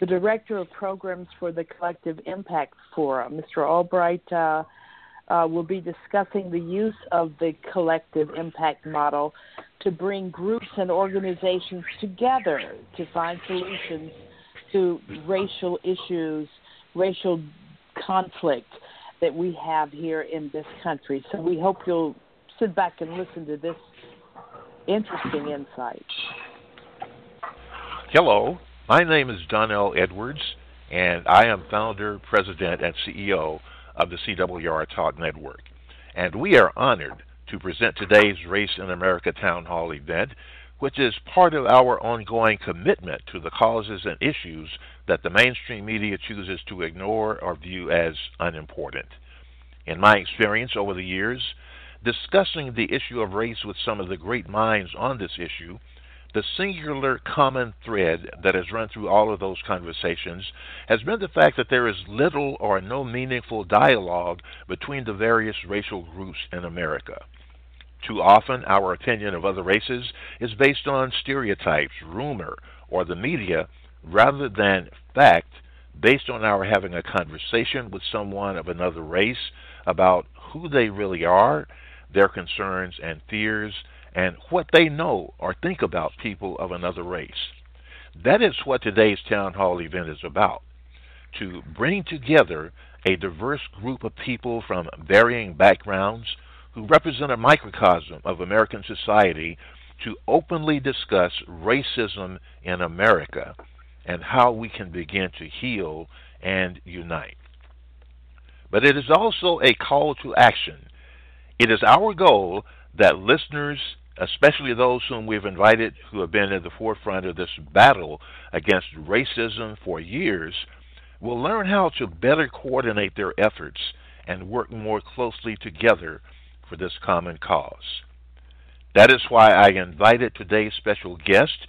the director of programs for the Collective Impact Forum. Mr. Albright uh, uh, will be discussing the use of the collective impact model to bring groups and organizations together to find solutions to racial issues, racial conflict that we have here in this country. So we hope you'll sit back and listen to this interesting insight. Hello, my name is Donnell Edwards, and I am founder, president, and CEO of the CWR Talk Network. And we are honored to present today's Race in America Town Hall event, which is part of our ongoing commitment to the causes and issues that the mainstream media chooses to ignore or view as unimportant. In my experience over the years, discussing the issue of race with some of the great minds on this issue, the singular common thread that has run through all of those conversations has been the fact that there is little or no meaningful dialogue between the various racial groups in America. Too often, our opinion of other races is based on stereotypes, rumor, or the media rather than fact based on our having a conversation with someone of another race about who they really are, their concerns and fears, and what they know or think about people of another race. That is what today's town hall event is about to bring together a diverse group of people from varying backgrounds who represent a microcosm of American society to openly discuss racism in America and how we can begin to heal and unite. But it is also a call to action. It is our goal that listeners, especially those whom we've invited who have been at the forefront of this battle against racism for years, will learn how to better coordinate their efforts and work more closely together for this common cause. That is why I invited today's special guest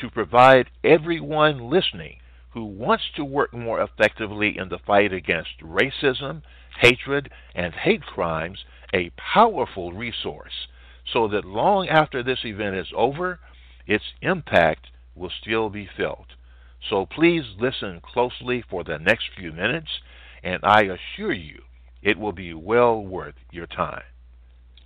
to provide everyone listening who wants to work more effectively in the fight against racism, hatred, and hate crimes a powerful resource so that long after this event is over, its impact will still be felt. So please listen closely for the next few minutes, and I assure you it will be well worth your time.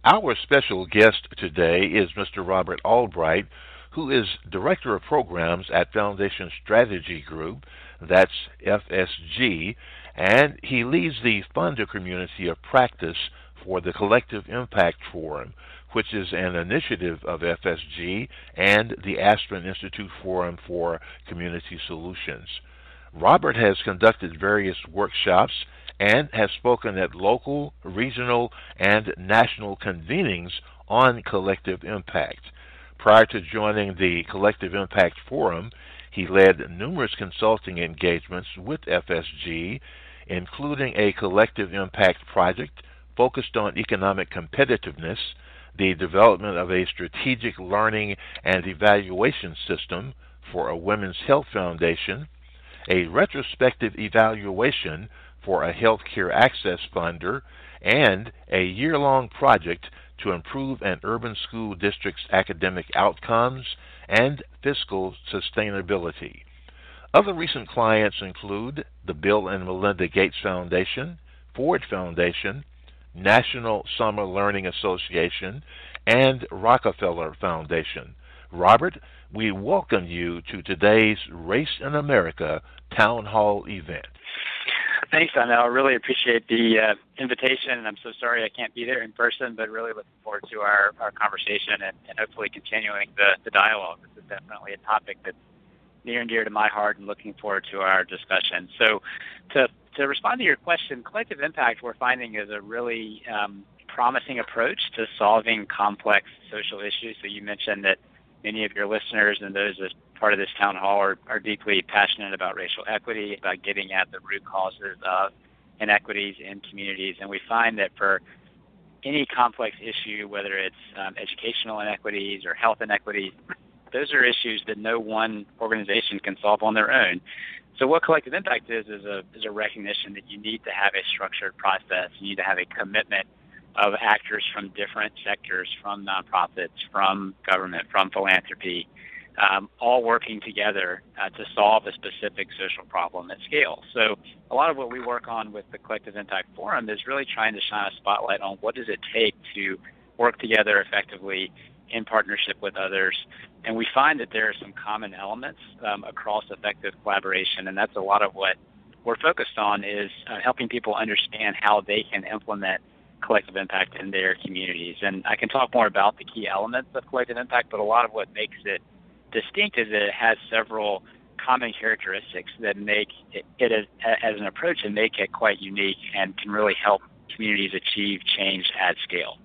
Our special guest today is Mr. Robert Albright, who is Director of Programs at Foundation Strategy Group, that's FSG, and he leads the funder community of practice for the Collective Impact Forum, which is an initiative of FSG and the Aspen Institute Forum for Community Solutions. Robert has conducted various workshops and has spoken at local, regional, and national convenings on collective impact. Prior to joining the Collective Impact Forum, he led numerous consulting engagements with FSG including a collective impact project focused on economic competitiveness, the development of a strategic learning and evaluation system for a women's health foundation, a retrospective evaluation for a healthcare access funder, and a year long project to improve an urban school district's academic outcomes and fiscal sustainability. Other recent clients include the Bill and Melinda Gates Foundation, Ford Foundation, National Summer Learning Association, and Rockefeller Foundation. Robert, we welcome you to today's Race in America Town Hall event. Thanks, Donnell. I really appreciate the uh, invitation, I'm so sorry I can't be there in person, but really looking forward to our, our conversation and, and hopefully continuing the, the dialogue. This is definitely a topic that's near and dear to my heart and looking forward to our discussion. So, to, to respond to your question, collective impact we're finding is a really um, promising approach to solving complex social issues. So, you mentioned that many of your listeners and those as part of this town hall are, are deeply passionate about racial equity, about getting at the root causes of inequities in communities. And we find that for any complex issue, whether it's um, educational inequities or health inequities, those are issues that no one organization can solve on their own. So what collective impact is is a is a recognition that you need to have a structured process. You need to have a commitment of actors from different sectors, from nonprofits, from government, from philanthropy, um, all working together uh, to solve a specific social problem at scale. So a lot of what we work on with the Collective Impact Forum is really trying to shine a spotlight on what does it take to work together effectively in partnership with others. And we find that there are some common elements um, across effective collaboration, and that's a lot of what we're focused on is uh, helping people understand how they can implement collective impact in their communities. And I can talk more about the key elements of collective impact, but a lot of what makes it distinct is that it has several common characteristics that make it, it as, as an approach and make it quite unique and can really help communities achieve change at scale.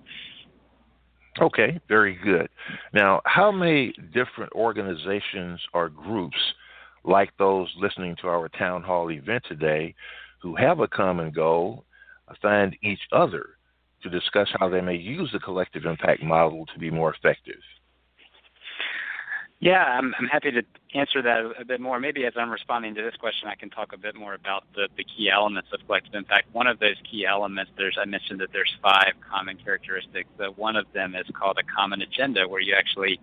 Okay, very good. Now, how many different organizations or groups like those listening to our town hall event today who have a common goal find each other to discuss how they may use the collective impact model to be more effective? Yeah, I'm, I'm happy to answer that a bit more. Maybe as I'm responding to this question, I can talk a bit more about the, the key elements of collective impact. One of those key elements, there's I mentioned that there's five common characteristics. That one of them is called a common agenda, where you actually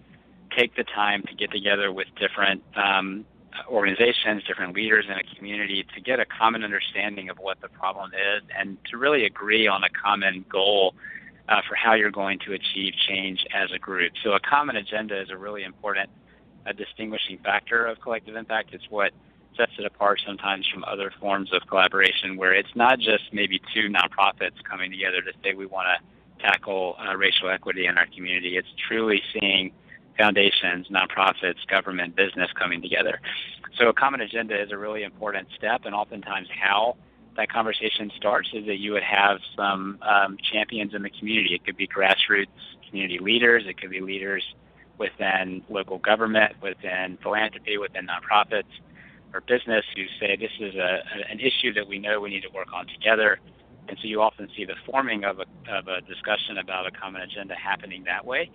take the time to get together with different um, organizations, different leaders in a community to get a common understanding of what the problem is and to really agree on a common goal uh, for how you're going to achieve change as a group. So a common agenda is a really important a distinguishing factor of collective impact. It's what sets it apart sometimes from other forms of collaboration where it's not just maybe two nonprofits coming together to say we want to tackle uh, racial equity in our community. It's truly seeing foundations, nonprofits, government, business coming together. So a common agenda is a really important step, and oftentimes how that conversation starts is that you would have some um, champions in the community. It could be grassroots community leaders, it could be leaders within local government, within philanthropy, within nonprofits or business who say this is a, an issue that we know we need to work on together. And so you often see the forming of a, of a discussion about a common agenda happening that way.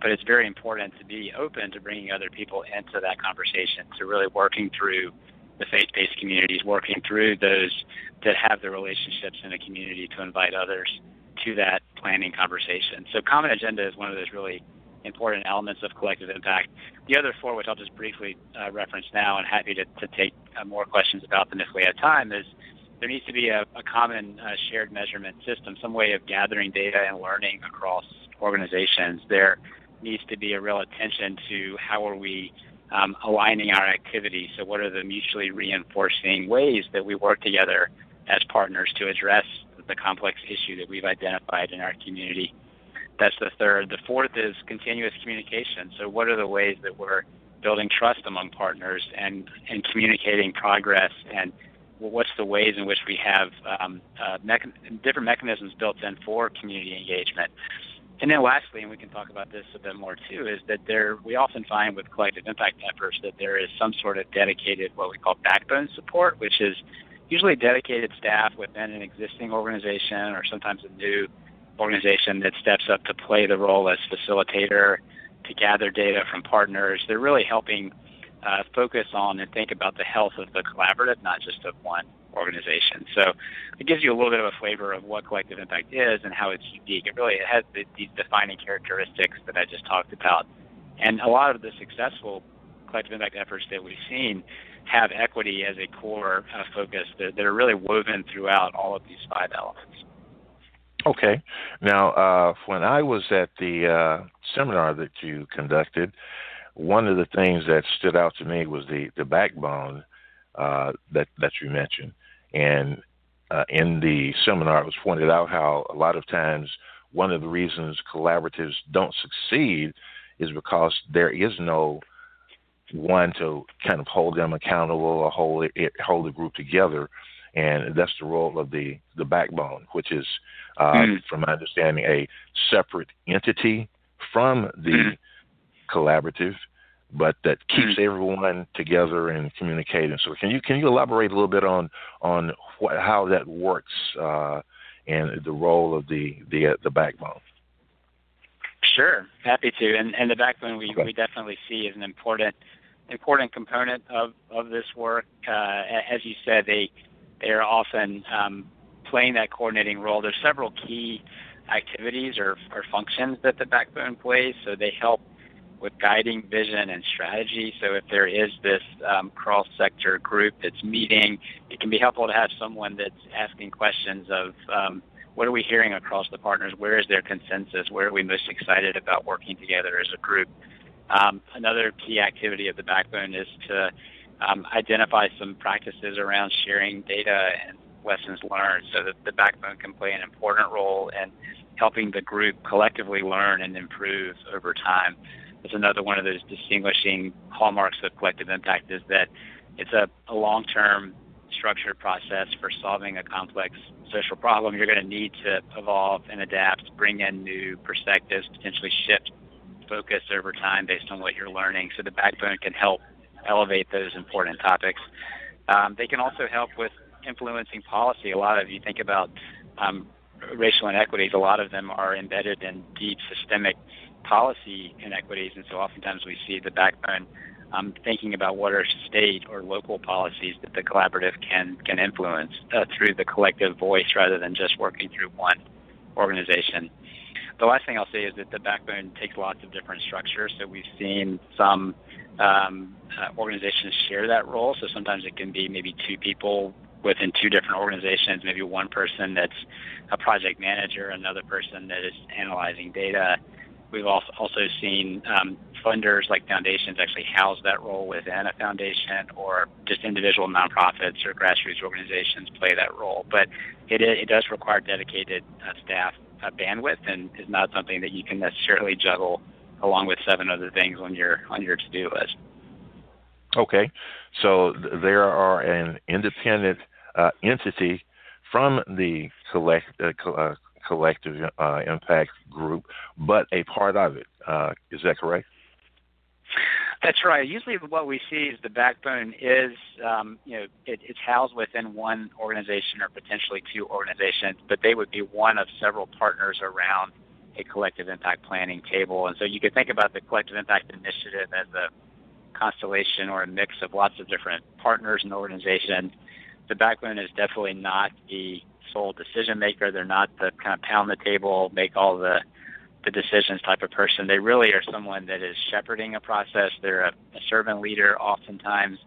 But it's very important to be open to bringing other people into that conversation, to really working through the faith-based communities, working through those that have the relationships in a community to invite others to that planning conversation. So common agenda is one of those really important elements of collective impact. The other four, which I'll just briefly uh, reference now, and happy to, to take uh, more questions about them if we have time, is there needs to be a, a common uh, shared measurement system, some way of gathering data and learning across organizations. There needs to be a real attention to how are we um, aligning our activities. So, what are the mutually reinforcing ways that we work together as partners to address the complex issue that we've identified in our community? That's the third. The fourth is continuous communication. So, what are the ways that we're building trust among partners and, and communicating progress and what's the ways in which we have um, uh, different mechanisms built in for community engagement. And then lastly, and we can talk about this a bit more too, is that there we often find with collective impact efforts that there is some sort of dedicated what we call backbone support, which is usually dedicated staff within an existing organization or sometimes a new organization that steps up to play the role as facilitator to gather data from partners. They're really helping uh, focus on and think about the health of the collaborative, not just of one organization. So it gives you a little bit of a flavor of what collective impact is and how it's unique. It really it has the, these defining characteristics that I just talked about. And a lot of the successful collective impact efforts that we've seen have equity as a core uh, focus that, that, are really woven throughout all of these five elements. Okay. Now, uh, when I was at the uh, seminar that you conducted, one of the things that stood out to me was the, the backbone uh, that that you mentioned, and uh, in the seminar, it was pointed out how a lot of times one of the reasons collaboratives don't succeed is because there is no one to kind of hold them accountable or hold it, hold the group together, and that's the role of the the backbone, which is, uh, mm. from my understanding, a separate entity from the mm. collaborative, but that keeps mm. everyone together and communicating. So, can you can you elaborate a little bit on on what, how that works uh, and the role of the the uh, the backbone? Sure, happy to. And and the backbone we, okay. we definitely see as an important important component of, of this work. Uh, as you said, they they are often um, playing that coordinating role. There's several key activities or, or functions that the backbone plays. So they help with guiding vision and strategy. So if there is this um, cross-sector group that's meeting, it can be helpful to have someone that's asking questions of um, what are we hearing across the partners? Where is their consensus? Where are we most excited about working together as a group? Um, another key activity of the backbone is to um, identify some practices around sharing data and lessons learned so that the backbone can play an important role in helping the group collectively learn and improve over time. That's another one of those distinguishing hallmarks of collective impact is that it's a, a long-term structured process for solving a complex social problem. You're going to need to evolve and adapt, bring in new perspectives, potentially shift focus over time based on what you're learning. So the backbone can help elevate those important topics. Um, they can also help with influencing policy. A lot of you think about um, racial inequities, a lot of them are embedded in deep systemic policy inequities, and so oftentimes we see the backbone um, thinking about what are state or local policies that the collaborative can can influence uh, through the collective voice rather than just working through one organization the last thing I'll say is that the backbone takes lots of different structures. So we've seen some um, uh, organizations share that role. So sometimes it can be maybe two people within two different organizations, maybe one person that's a project manager, another person that is analyzing data. We've also seen um, funders like foundations actually house that role within a foundation, or just individual nonprofits or grassroots organizations play that role. But it it does require dedicated uh, staff uh, bandwidth and is not something that you can necessarily juggle along with seven other things on your on your to do list. Okay, so th- there are an independent uh, entity from the collect, uh, uh, collective uh, impact group, but a part of it. Uh, is that correct? That's right. Usually, what we see is the backbone is, um, you know, it, it's housed within one organization or potentially two organizations, but they would be one of several partners around a collective impact planning table. And so you could think about the collective impact initiative as a constellation or a mix of lots of different partners and organizations. The backbone is definitely not the sole decision maker. They're not the kind of pound the table, make all the the decisions type of person. They really are someone that is shepherding a process. They're a, a servant leader. Oftentimes,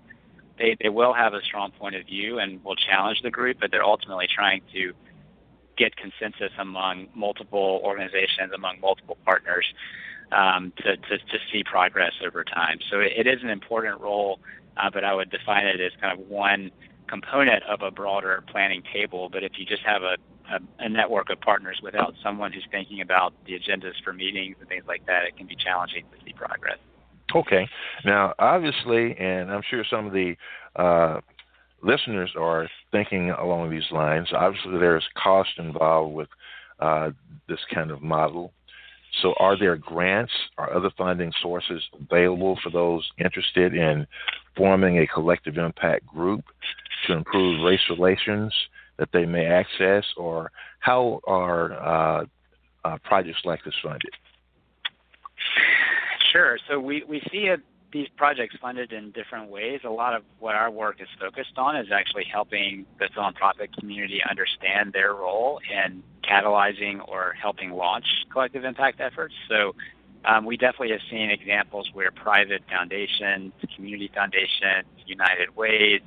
they they will have a strong point of view and will challenge the group, but they're ultimately trying to get consensus among multiple organizations, among multiple partners, um, to, to to see progress over time. So it, it is an important role, uh, but I would define it as kind of one component of a broader planning table. But if you just have a a, a network of partners without someone who's thinking about the agendas for meetings and things like that, it can be challenging to see progress. Okay. Now, obviously, and I'm sure some of the uh, listeners are thinking along these lines. Obviously, there's cost involved with uh, this kind of model. So, are there grants or other funding sources available for those interested in forming a collective impact group? to improve race relations that they may access, or how are uh, uh, projects like this funded? Sure. So we, we see a, these projects funded in different ways. A lot of what our work is focused on is actually helping the philanthropic community understand their role in catalyzing or helping launch collective impact efforts. So um, we definitely have seen examples where private foundations, community foundations, United Way,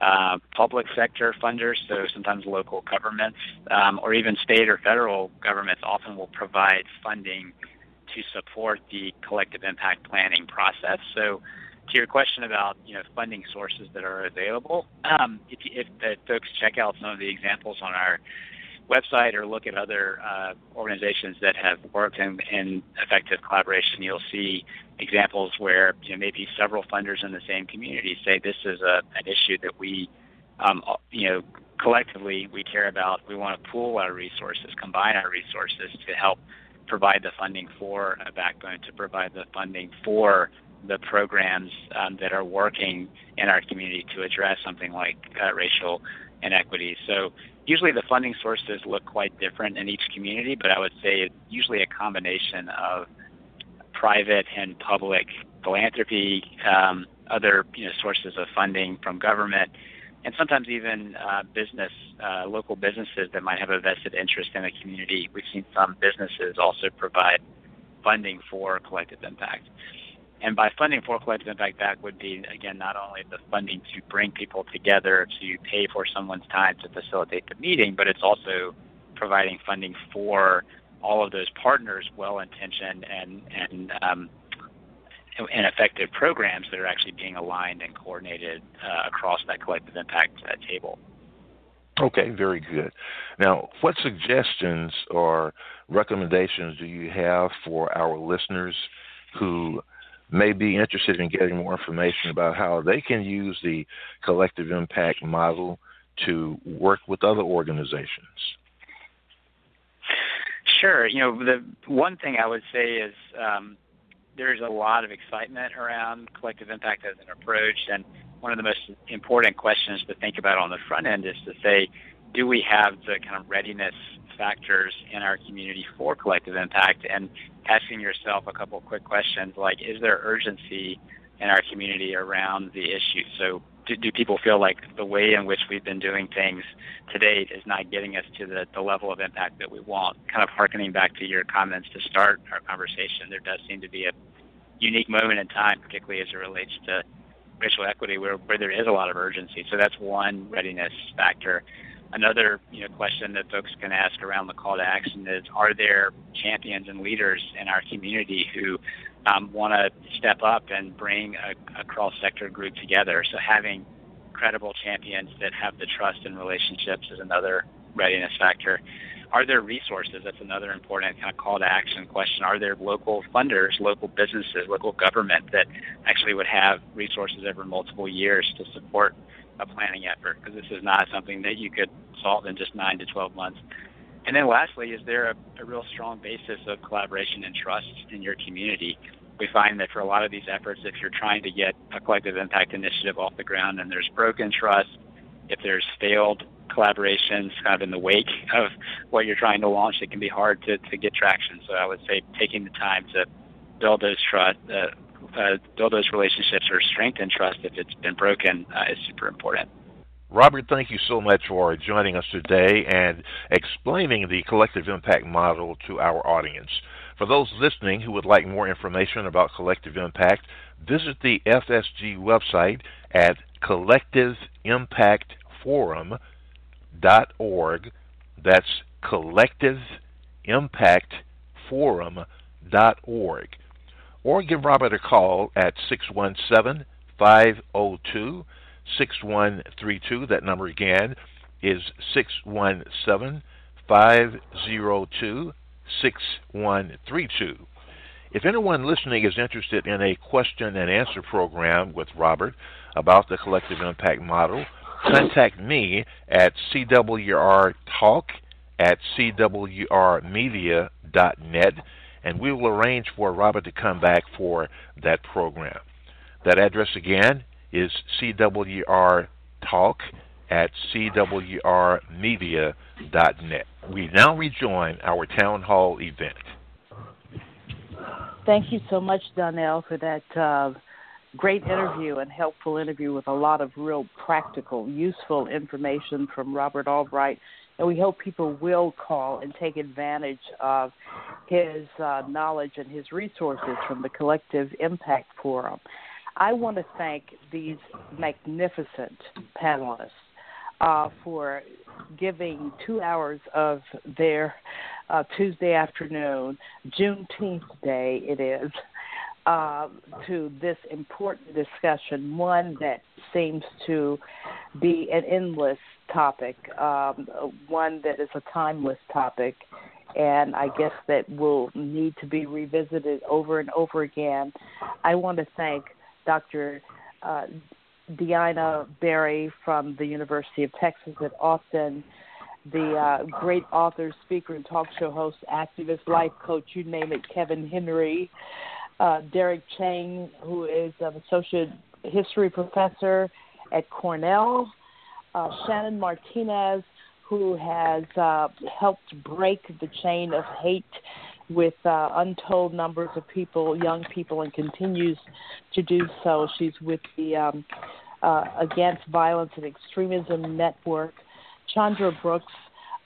uh, public sector funders, so sometimes local governments, um, or even state or federal governments often will provide funding to support the collective impact planning process. So, to your question about you know funding sources that are available, um, if, if the folks check out some of the examples on our website or look at other uh, organizations that have worked in, in, effective collaboration, you'll see examples where you know, maybe several funders in the same community say this is a, an issue that we, um, you know, collectively we care about. We want to pool our resources, combine our resources to help provide the funding for a backbone, to provide the funding for the programs um, that are working in our community to address something like uh, racial inequities. So usually the funding sources look quite different in each community, but I would say it's usually a combination of private and public philanthropy, um, other you know, sources of funding from government, and sometimes even uh, business, uh, local businesses that might have a vested interest in the community. We've seen some businesses also provide funding for collective impact. And by funding for collective impact, that would be, again, not only the funding to bring people together to pay for someone's time to facilitate the meeting, but it's also providing funding for all of those partners, well intentioned and, and, um, and effective programs that are actually being aligned and coordinated uh, across that collective impact uh, table. Okay, very good. Now, what suggestions or recommendations do you have for our listeners who may be interested in getting more information about how they can use the collective impact model to work with other organizations? Sure. You know, the one thing I would say is um, there's a lot of excitement around collective impact as an approach, and one of the most important questions to think about on the front end is to say, do we have the kind of readiness factors in our community for collective impact? And asking yourself a couple quick questions like, is there urgency in our community around the issue? So, do, do people feel like the way in which we've been doing things to date is not getting us to the, the level of impact that we want? Kind of harkening back to your comments to start our conversation, there does seem to be a unique moment in time, particularly as it relates to racial equity, where, where there is a lot of urgency. So that's one readiness factor. Another you know, question that folks can ask around the call to action is Are there champions and leaders in our community who um, want to step up and bring a, a cross sector group together? So, having credible champions that have the trust and relationships is another readiness factor. Are there resources? That's another important kind of call to action question. Are there local funders, local businesses, local government that actually would have resources over multiple years to support a planning effort because this is not something that you could solve in just nine to 12 months. And then lastly, is there a, a real strong basis of collaboration and trust in your community? We find that for a lot of these efforts, if you're trying to get a collective impact initiative off the ground and there's broken trust, if there's failed collaborations kind of in the wake of what you're trying to launch, it can be hard to, to get traction. So I would say taking the time to build those trust, uh, uh, build those relationships or strengthen trust if it's been broken uh, is super important. Robert, thank you so much for joining us today and explaining the collective impact model to our audience. For those listening who would like more information about collective impact, visit the FSG website at collectiveimpactforum.org. That's collectiveimpactforum.org or give Robert a call at 617 502 6132. That number again is 617 502 6132. If anyone listening is interested in a question and answer program with Robert about the collective impact model, contact me at cwrtalk at cwrmedia.net and we will arrange for Robert to come back for that program. That address again is cwrtalk talk at cwrmedia.net. We now rejoin our town hall event. Thank you so much, Donnell, for that uh, great interview and helpful interview with a lot of real practical, useful information from Robert Albright. And we hope people will call and take advantage of his uh, knowledge and his resources from the Collective Impact Forum. I want to thank these magnificent panelists uh, for giving two hours of their uh, Tuesday afternoon, Juneteenth Day it is, uh, to this important discussion, one that seems to be an endless topic, um, one that is a timeless topic, and I guess that will need to be revisited over and over again. I want to thank Dr. Uh, Deanna Berry from the University of Texas at Austin, the uh, great author, speaker, and talk show host, activist, life coach, you name it, Kevin Henry, uh, Derek Chang, who is an associate history professor at Cornell, uh, Shannon Martinez, who has uh, helped break the chain of hate with uh, untold numbers of people, young people, and continues to do so. She's with the um, uh, Against Violence and Extremism Network. Chandra Brooks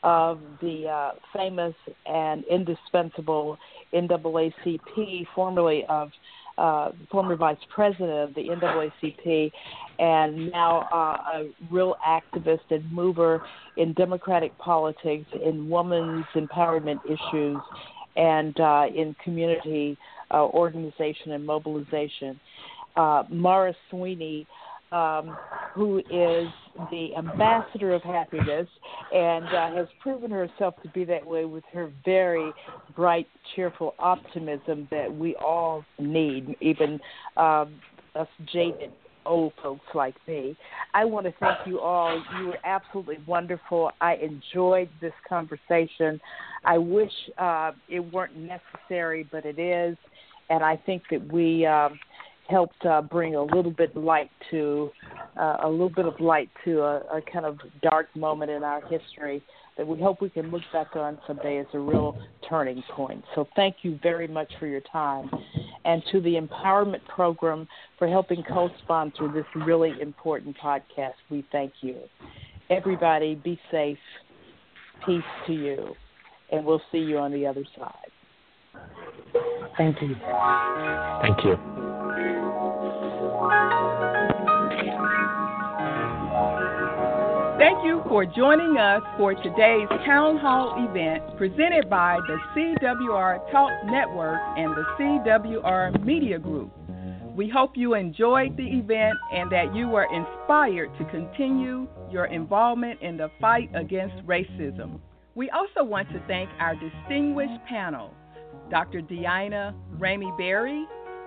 of the uh, famous and indispensable NAACP, formerly of uh, former vice president of the NAACP, and now uh, a real activist and mover in democratic politics, in women's empowerment issues, and uh, in community uh, organization and mobilization. Uh, Mara Sweeney, um, who is the ambassador of happiness and uh, has proven herself to be that way with her very bright, cheerful optimism that we all need, even um, us jaded old folks like me. I want to thank you all. You were absolutely wonderful. I enjoyed this conversation. I wish uh, it weren't necessary, but it is. And I think that we um, helped uh, bring a little bit light to uh, a little bit of light to a, a kind of dark moment in our history that we hope we can look back on someday as a real turning point. So thank you very much for your time. And to the Empowerment Program for helping co sponsor this really important podcast, we thank you. Everybody, be safe. Peace to you. And we'll see you on the other side. Thank you. Thank you. Thank you for joining us for today's Town Hall event presented by the CWR Talk Network and the CWR Media Group. We hope you enjoyed the event and that you were inspired to continue your involvement in the fight against racism. We also want to thank our distinguished panel Dr. Deanna Ramey Berry,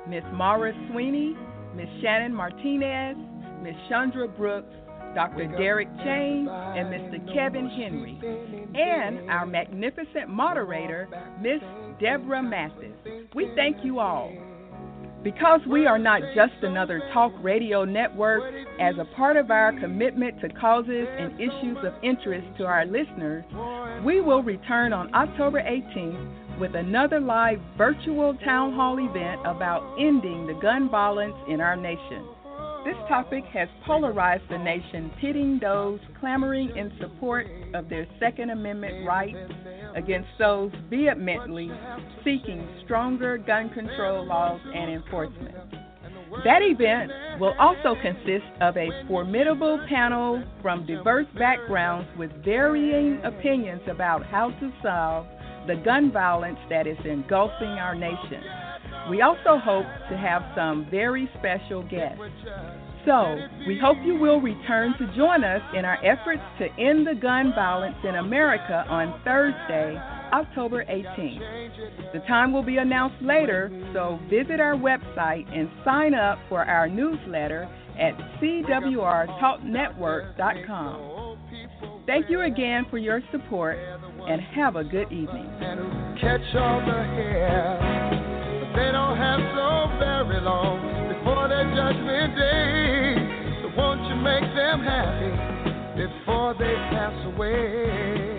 Ms. Mara Sweeney, Ms. Shannon Martinez, Ms. Chandra Brooks, Dr. Derek Chang, and Mr. Kevin Henry, and our magnificent moderator, Ms. Deborah Mathis. We thank you all. Because we are not just another talk radio network, as a part of our commitment to causes and issues of interest to our listeners, we will return on October 18th with another live virtual town hall event about ending the gun violence in our nation. This topic has polarized the nation, pitting those clamoring in support of their Second Amendment rights against those vehemently seeking stronger gun control laws and enforcement. That event will also consist of a formidable panel from diverse backgrounds with varying opinions about how to solve the gun violence that is engulfing our nation. We also hope to have some very special guests. So, we hope you will return to join us in our efforts to end the gun violence in America on Thursday, October 18th. The time will be announced later, so visit our website and sign up for our newsletter at cwrtalknetwork.com. Thank you again for your support and have a good evening. Catch all the hair. They don't have so very long before their judgment day. So won't you make them them happy before they pass away.